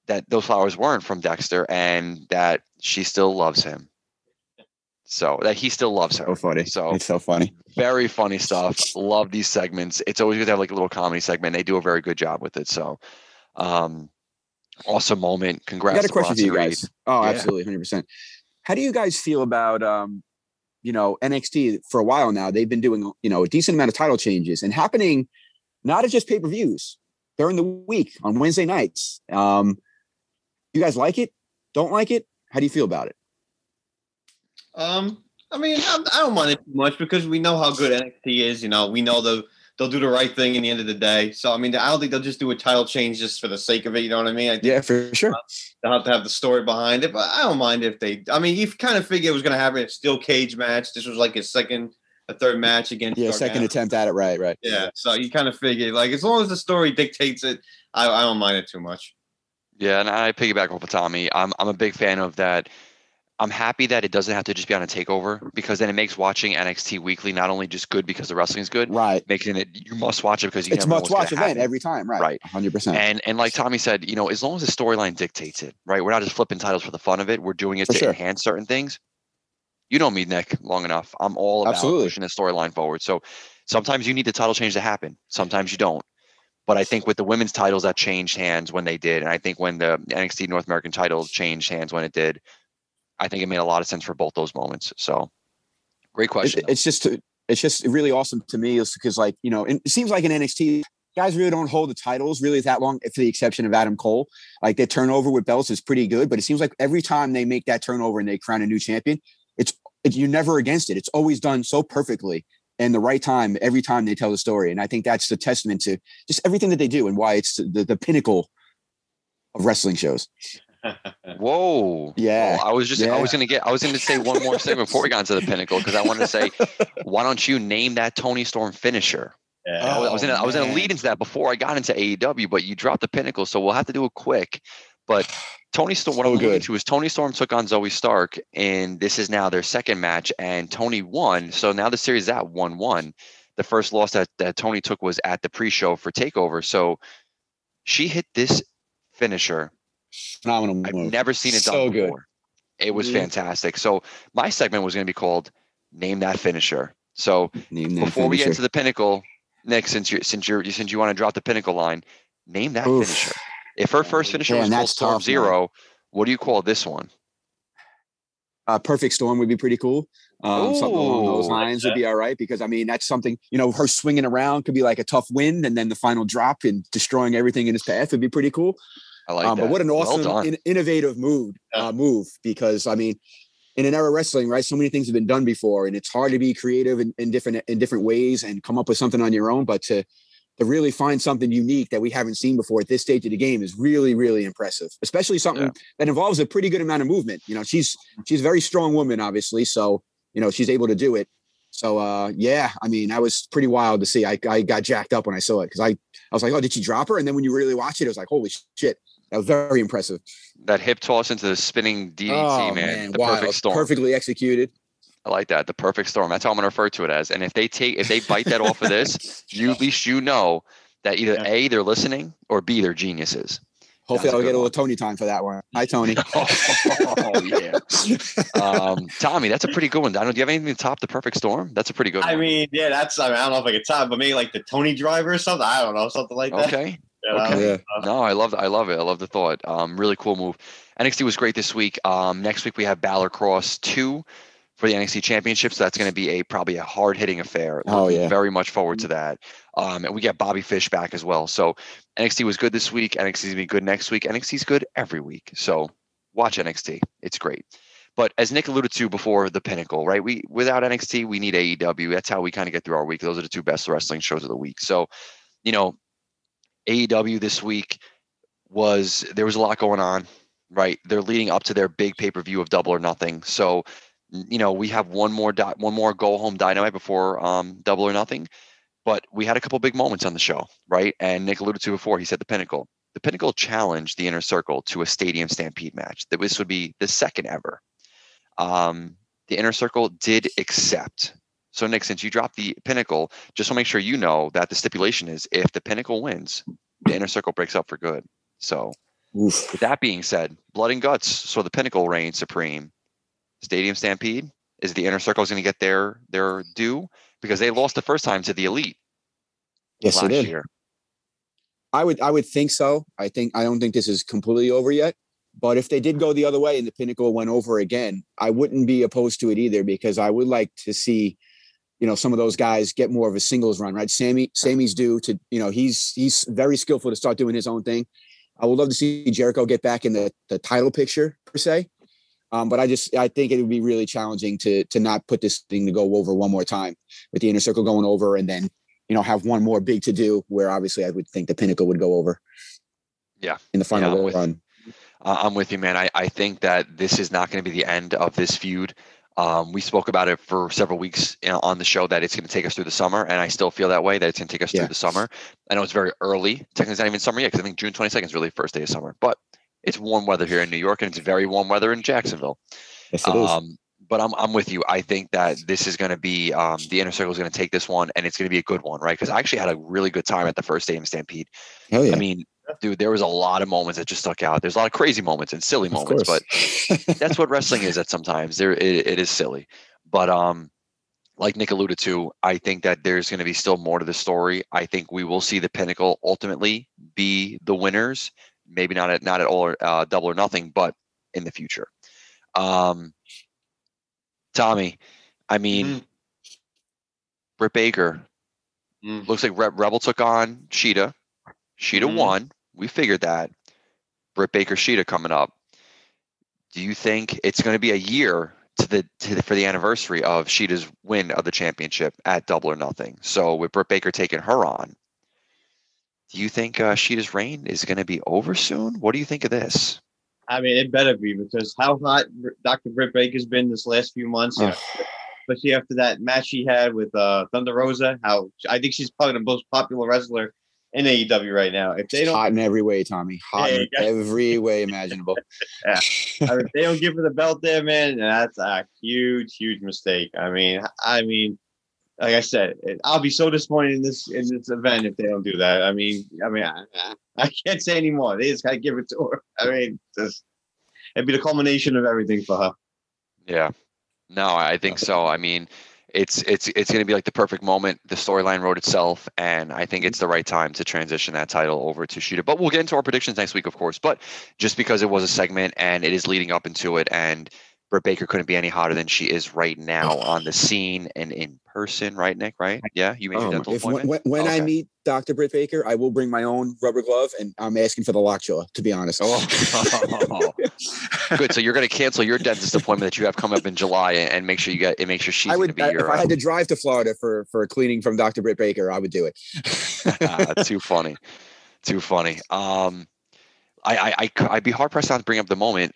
Speaker 1: that those flowers weren't from Dexter and that she still loves him. So that he still loves her.
Speaker 3: so funny.
Speaker 1: So
Speaker 3: it's so funny.
Speaker 1: very funny stuff. Love these segments. It's always good to have like a little comedy segment. They do a very good job with it. So, um, awesome moment.
Speaker 3: I
Speaker 1: Congrats.
Speaker 3: got a question for you
Speaker 1: Reed.
Speaker 3: guys. Oh,
Speaker 1: Yeah.
Speaker 3: absolutely, hundred percent. How do you guys feel about um, you know, NXT for a while now? They've been doing you know a decent amount of title changes and happening not at just pay per views during the week on Wednesday nights. Um, you guys like it? Don't like it? How do you feel about it?
Speaker 2: Um, I mean, I, I don't mind it too much because we know how good NXT is. You know, we know the they'll do the right thing in the end of the day. So I mean, I don't think they'll just do a title change just for the sake of it. You know what I mean? I
Speaker 3: Yeah, for sure.
Speaker 2: they'll have to have the story behind it. But I don't mind if they. I mean, you kind of figured it was going to happen. a steel cage match. This was like his second, a third match against.
Speaker 3: Yeah, second attempt at it. Right, right.
Speaker 2: Yeah, so you kind of figure like as long as the story dictates it, I, I don't mind it too much.
Speaker 1: Yeah, and I piggyback off of Tommy. I'm I'm a big fan of that. I'm happy that it doesn't have to just be on a takeover because then it makes watching NXT weekly not only just good because the wrestling's good,
Speaker 3: Right.
Speaker 1: making it you must watch it because you
Speaker 3: It's must watch event
Speaker 1: happen.
Speaker 3: every time. Right.
Speaker 1: Right.
Speaker 3: Hundred percent.
Speaker 1: And and like Tommy said, you know, as long as the storyline dictates it, right? We're not just flipping titles for the fun of it. We're doing it
Speaker 3: For
Speaker 1: to
Speaker 3: sure.
Speaker 1: enhance certain things. You know me, Nick, long enough. I'm all about
Speaker 3: Absolutely.
Speaker 1: pushing the storyline forward. So sometimes you need the title change to happen. Sometimes you don't. But I think with the women's titles that changed hands when they did, and I think when the NXT North American title changed hands when it did, I think it made a lot of sense for both those moments. So great
Speaker 3: It-
Speaker 1: question.
Speaker 3: it's just it's just really awesome to me is because like you know it seems like in nxt guys really don't hold the titles really that long for the exception of adam cole like their turnover with belts is pretty good but it seems like every time they make that turnover and they crown a new champion it's, it's you're never against it it's always done so perfectly and the right time every time they tell the story and i think that's the testament to just everything that they do and why it's the, the pinnacle of wrestling shows
Speaker 1: Whoa.
Speaker 3: Yeah.
Speaker 1: Well, I was just I was gonna get I was gonna say one more thing before we got into the pinnacle because I wanted to say, why don't you name that Toni Storm finisher?
Speaker 2: Yeah.
Speaker 1: I was- I was in a, I was in a
Speaker 3: oh,
Speaker 1: lead into that before I got into AEW, but you dropped the pinnacle, so we'll have to do it quick. But Toni Storm, what
Speaker 3: So
Speaker 1: I'm alluding
Speaker 3: good.
Speaker 1: to is Toni Storm took on Zoey Stark, and this is now their second match, and Toni won. So now the series is at one one. The first loss that, that Toni took was at the pre-show for Takeover. So she hit this finisher
Speaker 3: phenomenal
Speaker 1: I've
Speaker 3: move.
Speaker 1: never seen it done
Speaker 3: So good.
Speaker 1: before. It was
Speaker 3: Mhm.
Speaker 1: fantastic. So my segment was going to be called "Name That Finisher." So
Speaker 3: Name
Speaker 1: before we get to the pinnacle, Nick, since you since you're since you want to drop the pinnacle line, name that
Speaker 3: Oof.
Speaker 1: finisher. If her first finisher
Speaker 3: Man,
Speaker 1: was called Storm
Speaker 3: tough, man.
Speaker 1: Zero, what do you call this one?
Speaker 3: uh, perfect storm would be pretty cool. Um, something along those lines would be all right because I mean that's something you know her swinging around could be like a tough wind and then the final drop and destroying everything in his path would be pretty cool.
Speaker 1: I like
Speaker 3: um,
Speaker 1: that.
Speaker 3: but what an awesome,
Speaker 1: done.
Speaker 3: in- innovative move
Speaker 2: Yeah.
Speaker 3: uh, move because I mean in an era of wrestling, right? So many things have been done before, and it's hard to be creative in, in different in different ways and come up with something on your own. But to to really find something unique that we haven't seen before at this stage of the game is really really impressive. Especially something
Speaker 1: Yeah.
Speaker 3: that involves a pretty good amount of movement. You know, she's she's a very strong woman, obviously, so you know she's able to do it. So uh, yeah, I mean, that was pretty wild to see. I, I got jacked up when I saw it because I I was like, oh, did she drop her? And then when you really watch it, it was like, holy shit, that was very impressive.
Speaker 1: that hip toss into the spinning DDT,
Speaker 3: oh
Speaker 1: man. The
Speaker 3: wild.
Speaker 1: perfect storm.
Speaker 3: perfectly executed.
Speaker 1: I like that. The perfect storm. That's how I'm gonna refer to it as. And if they take if they bite that off of this, you at least you know that either
Speaker 2: Yeah.
Speaker 1: A, they're listening, or B, they're geniuses.
Speaker 3: Hopefully,
Speaker 1: That's a
Speaker 3: I'll
Speaker 1: good
Speaker 3: get a little Toni time for that one. Hi, Toni.
Speaker 1: oh yeah. Um, Tommy, that's a pretty good one. I don't. Do you have anything to top the perfect storm? That's a pretty good One.
Speaker 2: I mean, yeah, that's. I, mean, I don't know if I could top, but maybe like the Toni driver or something. I don't know, something like that.
Speaker 1: okay.
Speaker 2: You know?
Speaker 1: okay.
Speaker 3: Yeah.
Speaker 1: No, I love. I love it. I love the thought. Um, really cool move. NXT was great this week. Um, next week we have Balor Kross two for the NXT Championship. So that's going to be a probably a hard hitting affair.
Speaker 3: Oh,
Speaker 1: Looking
Speaker 3: yeah.
Speaker 1: Very much forward to that. Um, and we get Bobby Fish back as well. So NXT was good this week. NXT is gonna be good next week. NXT's good every week. So watch NXT. It's great. But as Nick alluded to before, the pinnacle, right? We without NXT, we need AEW. That's how we kind of get through our week. Those are the two best wrestling shows of the week. So, you know, AEW this week was there was a lot going on, right? They're leading up to their big pay per view of Double or Nothing. So, you know, we have one more di- one more go home dynamite before um, Double or Nothing, but we had a couple big moments on the show, right? And Nick alluded to before. He said the Pinnacle. The Pinnacle challenged the Inner Circle to a Stadium Stampede match. That this would be the second ever. Um, the Inner Circle did accept. So, Nick, since you dropped the Pinnacle, just want to make sure you know that the stipulation is if the Pinnacle wins, the Inner Circle breaks up for good. So,
Speaker 3: Oof.
Speaker 1: with that being said, blood and guts. So the Pinnacle reigns supreme. Stadium Stampede is the Inner Circle is going to get their their due because they lost the first time to the Elite
Speaker 3: Yes,
Speaker 1: last
Speaker 3: it
Speaker 1: year.
Speaker 3: I would I would think so. I think I don't think this is completely over yet. But if they did go the other way and the pinnacle went over again, I wouldn't be opposed to it either because I would like to see, you know, some of those guys get more of a singles run, right? Sammy, Sammy's due to, you know, he's he's very skillful to start doing his own thing. I would love to see Jericho get back in the the title picture per se. Um, but I just I think it would be really challenging to to not put this thing to go over one more time with the inner circle going over and then you know have one more big to do where obviously I would think the pinnacle would go over.
Speaker 1: Yeah.
Speaker 3: In the final
Speaker 1: Yeah, I'm
Speaker 3: run.
Speaker 1: Uh, I'm with you, man. I, I think that this is not going to be the end of this feud. Um, we spoke about it for several weeks on the show that it's going to take us through the summer, and I still feel that way that it's going to take us
Speaker 3: Yeah.
Speaker 1: through the summer. I know it's very early. Technically, it's not even summer yet because I think June 22nd is really the first day of summer, but it's warm weather here in New York, and it's very warm weather in Jacksonville.
Speaker 3: Yes, it is.
Speaker 1: Um, but I'm I'm with you. I think that this is going to be um, the inner circle is going to take this one, and it's going to be a good one, right? Because I actually had a really good time at the first Stadium Stampede.
Speaker 3: Hell yeah.
Speaker 1: I mean, dude, there was a lot of moments that just stuck out. There's a lot of crazy moments and silly
Speaker 3: Of
Speaker 1: moments, but that's what wrestling is. At sometimes there it, it is silly, but um, like Nick alluded to, I think that there's going to be still more to the story. I think we will see the Pinnacle ultimately be the winners. Maybe not at not at all or uh, double or nothing, but in the future. Um, Tommy, I mean. Britt Baker.
Speaker 2: Mm.
Speaker 1: Looks like Re- Rebel took on Shida. Shida
Speaker 2: Mhm.
Speaker 1: won. We figured that. Britt Baker Shida coming up. Do you think it's going to be a year to the, to the for the anniversary of Shida's win of the championship at Double or Nothing? So with Britt Baker taking her on, do you think uh, Shida's reign is going to be over soon? What do you think of this?
Speaker 2: I mean, it better be because how hot Dr. Britt Baker's been this last few months, you know, especially after that match she had with uh, Thunder Rosa. How I think she's probably the most popular wrestler in AEW right now. If they don't,
Speaker 3: hot in every way, Tommy. Hot
Speaker 2: Yeah,
Speaker 3: in
Speaker 2: yeah.
Speaker 3: every way imaginable.
Speaker 2: I mean, if they don't give her the belt there, man, that's a huge, huge mistake. I mean, I mean, like I said, it, I'll be so disappointed in this in this event if they don't do that. I mean, I mean, I, I can't say anymore. They just gotta give it to her. I mean, just it'd be the culmination of everything for her.
Speaker 1: Yeah. No, I think so. I mean, it's it's it's going to be like the perfect moment. The storyline wrote itself, and I think it's the right time to transition that title over to Shida. But we'll get into our predictions next week, of course. But just because it was a segment and it is leading up into it, and Britt Baker couldn't be any hotter than she is right now on the scene and in person, right, Nick? Right? Yeah, you made your
Speaker 3: Um,
Speaker 1: dental
Speaker 3: if when,
Speaker 1: appointment.
Speaker 3: when, when I meet Dr. Britt Baker, I will bring my own rubber glove, and I'm asking for the lockjaw. To be honest.
Speaker 1: Oh. Good. So you're going to cancel your dentist appointment that you have coming up in July and, make sure you get and make sure she's
Speaker 3: I
Speaker 1: going to
Speaker 3: would
Speaker 1: be
Speaker 3: I-
Speaker 1: your.
Speaker 3: if I had to drive to Florida for for a cleaning from Dr. Britt Baker, I would do it.
Speaker 1: Ah, too funny, too funny. Um, I I I'd be hard pressed not to bring up the moment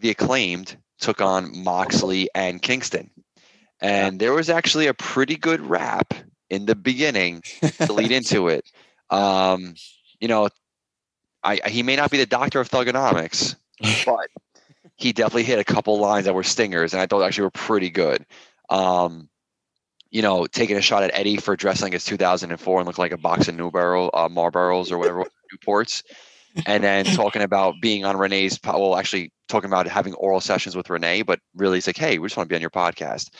Speaker 1: the acclaimed took on Moxley and Kingston, and there was actually a pretty good rap in the beginning to lead into it. Um, you know, I, he may not be the doctor of Thuganomics, but he definitely hit a couple lines that were stingers, and I thought actually were pretty good. Um, you know, taking a shot at Eddie for dressing as 2004 and look like a box of new barrel, uh, Marlboros or whatever, Newports, and then talking about being on Renee's, well, actually talking about having oral sessions with Renee, but really it's like, hey, we just want to be on your podcast.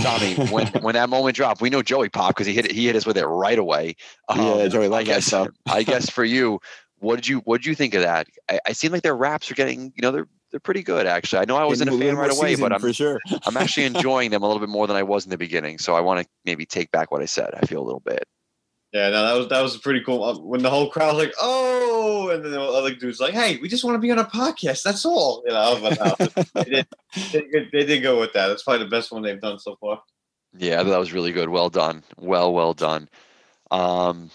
Speaker 1: Tommy, when when that moment dropped, we know Joey popped because he hit it, he hit us with it right away. Um,
Speaker 3: Yeah, Joey
Speaker 1: I guess. I guess for you, what did you what did you think of that? I, I seem like their raps are getting, you know, they're they're pretty good actually. I know I wasn't a fan right away, but I'm
Speaker 3: for sure.
Speaker 1: I'm actually enjoying them a little bit more than I was in the beginning. So I want to maybe take back what I said. I feel a little bit.
Speaker 2: Yeah, no, that was that was pretty cool. Uh, When the whole crowd was like, "Oh," and then the other dude's like, "Hey, we just want to be on a podcast. That's all." You know, but no, they, did, they, did- they did go with that. That's probably the best one they've done so far.
Speaker 1: Yeah, that was really good. Well done. Well, well done. Um,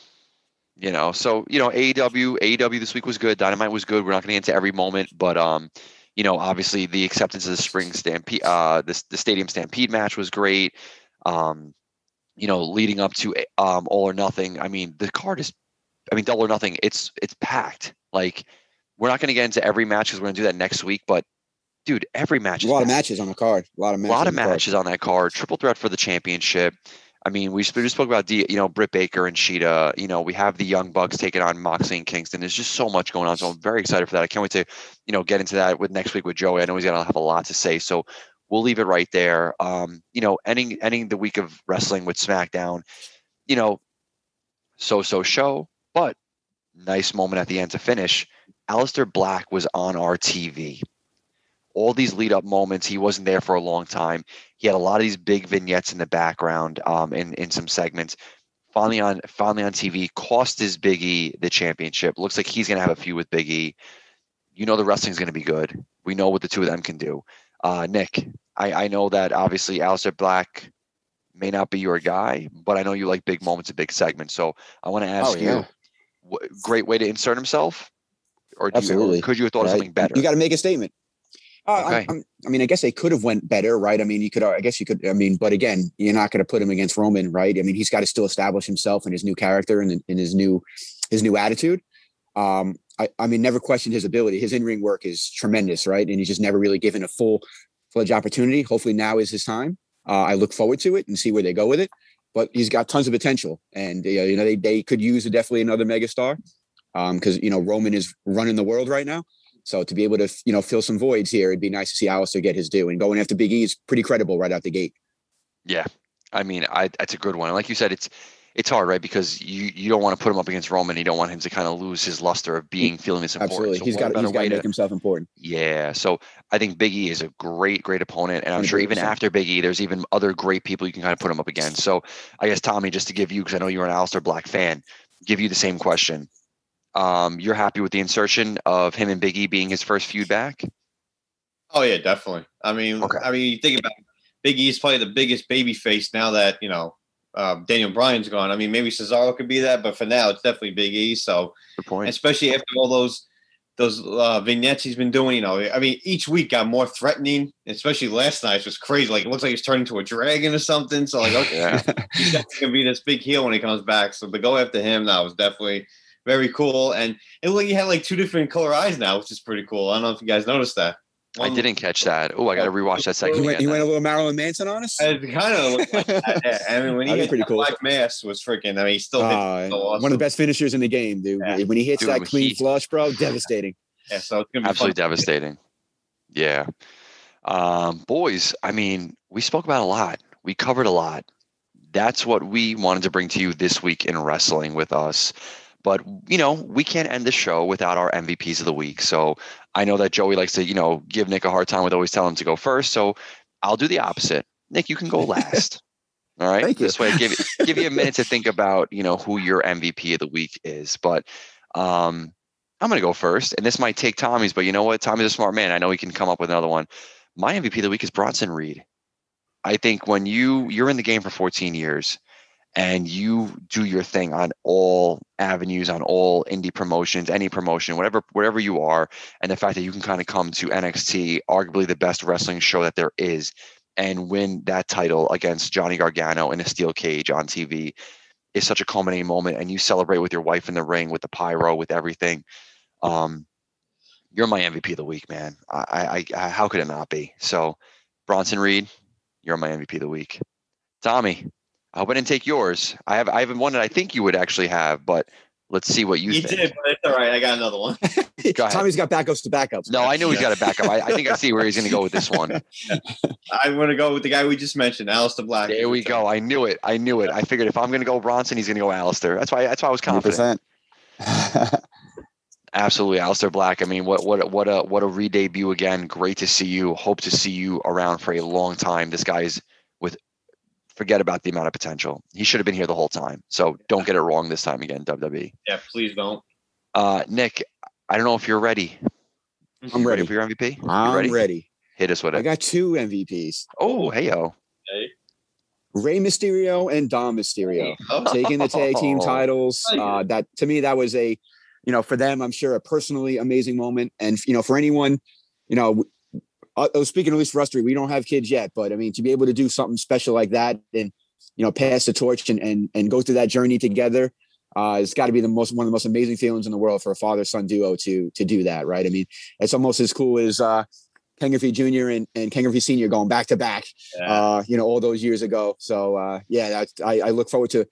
Speaker 1: you know, so you know, AEW, AEW this week was good. Dynamite was good. We're not going to get into every moment, but um, you know, obviously the acceptance of the spring stampede, uh, this the stadium stampede match was great. Um, you know, leading up to um all or nothing. I mean, the card is, I mean, double or nothing. It's it's packed. Like, we're not going to get into every match because we're going to do that next week. But dude, every match
Speaker 3: a lot of matches on the card. A lot of
Speaker 1: a
Speaker 3: matches.
Speaker 1: lot of
Speaker 3: on card.
Speaker 1: matches on that card. Triple threat for the championship. I mean, we we just spoke about D, you know Britt Baker and Shida. You know, we have the Young Bucks taking on Moxley and Kingston. There's just so much going on, so I'm very excited for that. I can't wait to, you know, get into that with next week with Joey. I know he's gonna have a lot to say, so we'll leave it right there. Um, you know, ending ending the week of wrestling with SmackDown. You know, so so show, but nice moment at the end to finish. Aleister Black was on our TV. All these lead up moments, he wasn't there for a long time. He had a lot of these big vignettes in the background, um, in in some segments. Finally on finally on TV, cost his Biggie the championship. Looks like he's gonna have a feud with Biggie. You know the wrestling's gonna be good. We know what the two of them can do. Uh, Nick, I, I know that obviously Aleister Black may not be your guy, but I know you like big moments and big segments. So I want to ask
Speaker 3: Oh, yeah.
Speaker 1: you, great way to insert himself, or, do you,
Speaker 3: Absolutely.
Speaker 1: could you have thought of
Speaker 3: right?
Speaker 1: something better?
Speaker 3: You got to make a statement. Uh,
Speaker 1: Okay.
Speaker 3: I'm- i mean, I guess they could have went better, right? I mean, you could, I guess you could. I mean, but again, you're not going to put him against Roman, right? I mean, he's got to still establish himself and his new character and in his new, his new attitude. Um, I, I mean, never questioned his ability. His in ring work is tremendous, right? And he's just never really given a full fledged opportunity. Hopefully, now is his time. Uh, I look forward to it and see where they go with it. But he's got tons of potential, and uh, you know they they could use definitely another megastar because you know Roman is running the world right now. So to be able to you know fill some voids here, it'd be nice to see Aleister get his due. And going after Big E is pretty credible right out the gate.
Speaker 1: Yeah, I mean, I that's a good one. Like you said, it's it's hard, right? Because you you don't want to put him up against Roman. You don't want him to kind of lose his luster of being feeling this important.
Speaker 3: Absolutely.
Speaker 1: So
Speaker 3: he's
Speaker 1: what
Speaker 3: got he's got
Speaker 1: way
Speaker 3: to
Speaker 1: to
Speaker 3: make himself important.
Speaker 1: yeah. So I think Big E is a great, great opponent. And I'm sure even after Big E, there's even other great people you can kind of put him up against. So I guess, Tommy, just to give you, because I know you're an Aleister Black fan, give you the same question. Um, you're happy with the insertion of him and Big E being his first feud back?
Speaker 2: Oh yeah, definitely. I mean,
Speaker 1: Okay.
Speaker 2: I mean, you think about it, Big E is probably the biggest baby face now that you know um, Daniel Bryan's gone. I mean, maybe Cesaro could be that, but for now, it's definitely Big E. So,
Speaker 1: Good point.
Speaker 2: especially after all those those uh, vignettes he's been doing, you know, I mean, each week got more threatening. Especially last night, it was crazy. Like it looks like he's turning to a dragon or something. So, like, okay,
Speaker 1: Yeah.
Speaker 2: he's definitely gonna be this big heel when he comes back. So to go after him now was definitely very cool. And it looked like he had like two different color eyes now, which is pretty cool. I don't know if you guys noticed that.
Speaker 1: I didn't catch that. Oh, I got to rewatch that
Speaker 3: He
Speaker 1: segment.
Speaker 3: went, he went a little Marilyn Manson on us.
Speaker 2: It kind of looked like that. yeah. I mean, when he hit
Speaker 3: pretty
Speaker 2: that
Speaker 3: cool.
Speaker 2: black mass was freaking. I mean, he still
Speaker 3: Uh,
Speaker 2: it so awesome.
Speaker 3: One of the best finishers in the game, dude.
Speaker 2: Yeah.
Speaker 3: When he hits
Speaker 1: Dude,
Speaker 3: that clean
Speaker 1: he-
Speaker 3: flush, bro, devastating.
Speaker 2: Yeah, so it's gonna be
Speaker 1: Absolutely
Speaker 2: fun.
Speaker 1: devastating. Yeah. Um, boys, I mean, we spoke about a lot. We covered a lot. That's what we wanted to bring to you this week in wrestling with us. But, you know, we can't end the show without our MVPs of the week. So I know that Joey likes to, you know, give Nick a hard time with always telling him to go first. So I'll do the opposite. Nick, you can go last. All right.
Speaker 3: Thank you.
Speaker 1: This way, give give you a minute to think about, you know, who your MVP of the week is. But um, I'm going to go first, and this might take Tommy's, but you know what? Tommy's a smart man. I know he can come up with another one. My MVP of the week is Bronson Reed. I think when you you're in the game for 14 years and you do your thing on all avenues, on all indie promotions, any promotion, whatever wherever you are, and the fact that you can kind of come to NXT, arguably the best wrestling show that there is, and win that title against Johnny Gargano in a steel cage on TV is such a culminating moment. And you celebrate with your wife in the ring, with the pyro, with everything. Um, you're my MVP of the week, man. I, I, I how could it not be? So, Bronson Reed, you're my MVP of the week. Tommy, I hope I didn't take yours. I have I have one that I think you would actually have, but let's see what you,
Speaker 2: You
Speaker 1: think.
Speaker 2: did, but it's all right. I got another one.
Speaker 1: Go ahead.
Speaker 3: Tommy's got backups to backups.
Speaker 1: No, I knew he's got a backup. I, I think I see where he's going to go with this one.
Speaker 2: I'm gonna go with the guy we just mentioned, Aleister Black.
Speaker 1: There we go. I knew it. I knew it. I figured if I'm going to go Bronson, he's going to go Aleister. That's why. That's why I was confident.
Speaker 3: 100%.
Speaker 1: Absolutely, Aleister Black. I mean, what what a- what a what a re-debut again. Great to see you. Hope to see you around for a long time. This guy's with forget about the amount of potential. He should have been here the whole time. So don't get it wrong this time again, WWE.
Speaker 2: Yeah, please don't.
Speaker 1: Uh, Nick, I don't know if you're ready.
Speaker 3: I'm
Speaker 1: You
Speaker 3: ready.
Speaker 1: for your MVP. You
Speaker 3: I'm
Speaker 1: ready?
Speaker 3: ready?
Speaker 1: Hit us with
Speaker 3: I got two MVPs:
Speaker 1: Oh, hey yo.
Speaker 3: Rey Mysterio and Dom Mysterio.
Speaker 2: Oh,
Speaker 3: taking the tag team
Speaker 1: Oh.
Speaker 3: titles. Uh, that to me, that was a, you know, for them, I'm sure a personally amazing moment. And you know, for anyone, you know, uh, uh, speaking at least for us three, we don't have kids yet, but I mean, to be able to do something special like that and you know, pass the torch and and and go through that journey together. Uh, it's got to be the most one of the most amazing feelings in the world for a father son duo to to do that, right? I mean, it's almost as cool as uh, Ken Griffey Jr. and, and Ken Griffey Sr. going back to back
Speaker 2: yeah.
Speaker 3: uh, you know, all those years ago. So uh, yeah, I, I look forward to,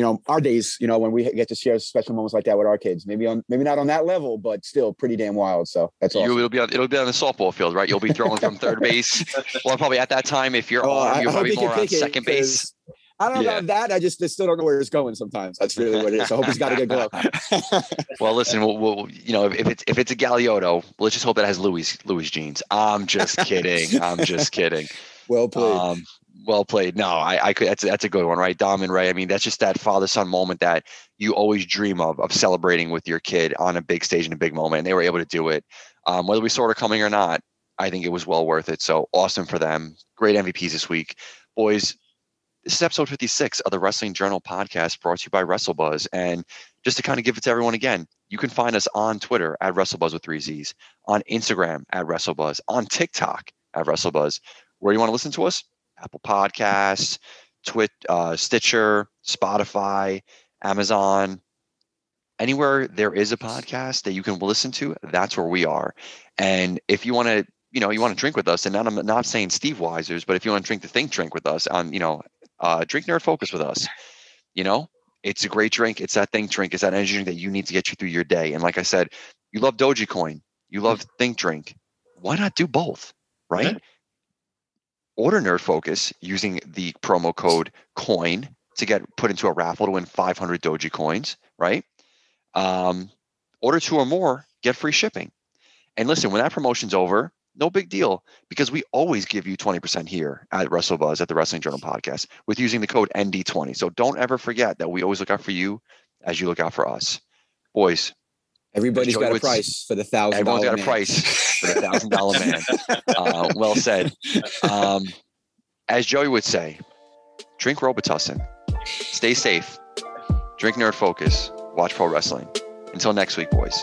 Speaker 3: you know, our days, you know, when we get to share special moments like that with our kids. Maybe on, maybe not on that level, but still pretty damn wild. So that's
Speaker 1: all
Speaker 3: awesome.
Speaker 1: it'll be on, it'll be on the softball field, right? You'll be throwing from third base. Well, probably at that time, if you're
Speaker 3: Oh,
Speaker 1: on, you're
Speaker 3: I
Speaker 1: probably more on second base.
Speaker 3: I don't know
Speaker 1: Yeah.
Speaker 3: about that. I just I still don't know where it's going. Sometimes that's really what it is. I hope he's got a good glove.
Speaker 1: Well, listen, we'll, we'll, you know, if, it's if it's a Galiotto, let's just hope that has Louis Louis jeans. I'm just kidding. I'm just kidding.
Speaker 3: well played.
Speaker 1: Um, well played. No, I, I could. That's that's a good one, right? Dom and Rey. I mean, that's just that father son moment that you always dream of of celebrating with your kid on a big stage in a big moment. And they were able to do it. Um, whether we saw it coming or not, I think it was well worth it. So awesome for them. Great MVPs this week, boys. This is episode 56 of the Wrestling Journal podcast brought to you by WrestleBuzz. And just to kind of give it to everyone again, you can find us on Twitter at WrestleBuzz with three Z's, on Instagram at WrestleBuzz, on TikTok at WrestleBuzz. Where do you want to listen to us? Apple Podcasts, Twit, uh, Stitcher, Spotify, Amazon, anywhere there is a podcast that you can listen to, that's where we are. And if you want to, you know, you want to drink with us, and not, I'm not saying Steveweiser's, but if you want to drink the Think Drink with us, on, you know, uh, drink Nerd Focus with us, you know, it's a great drink. It's that Think Drink. It's that energy drink that you need to get you through your day. And like I said, you love Dogecoin, you love Think Drink. Why not do both? Right? Order Nerd Focus using the promo code COIN to get put into a raffle to win 500 Doge coins, right? Um, order two or more, get free shipping. And listen, when that promotion's over, no big deal because we always give you 20% here at WrestleBuzz at the Wrestling Journal podcast with using the code ND20. So don't ever forget that we always look out for you as you look out for us. Boys,
Speaker 3: Everybody's got a price for the thousand.
Speaker 1: everyone's got a price for the thousand dollar man. Uh, well said. Um, as Joey would say, drink Robitussin, stay safe, drink Nerd Focus, watch pro wrestling. Until next week, boys.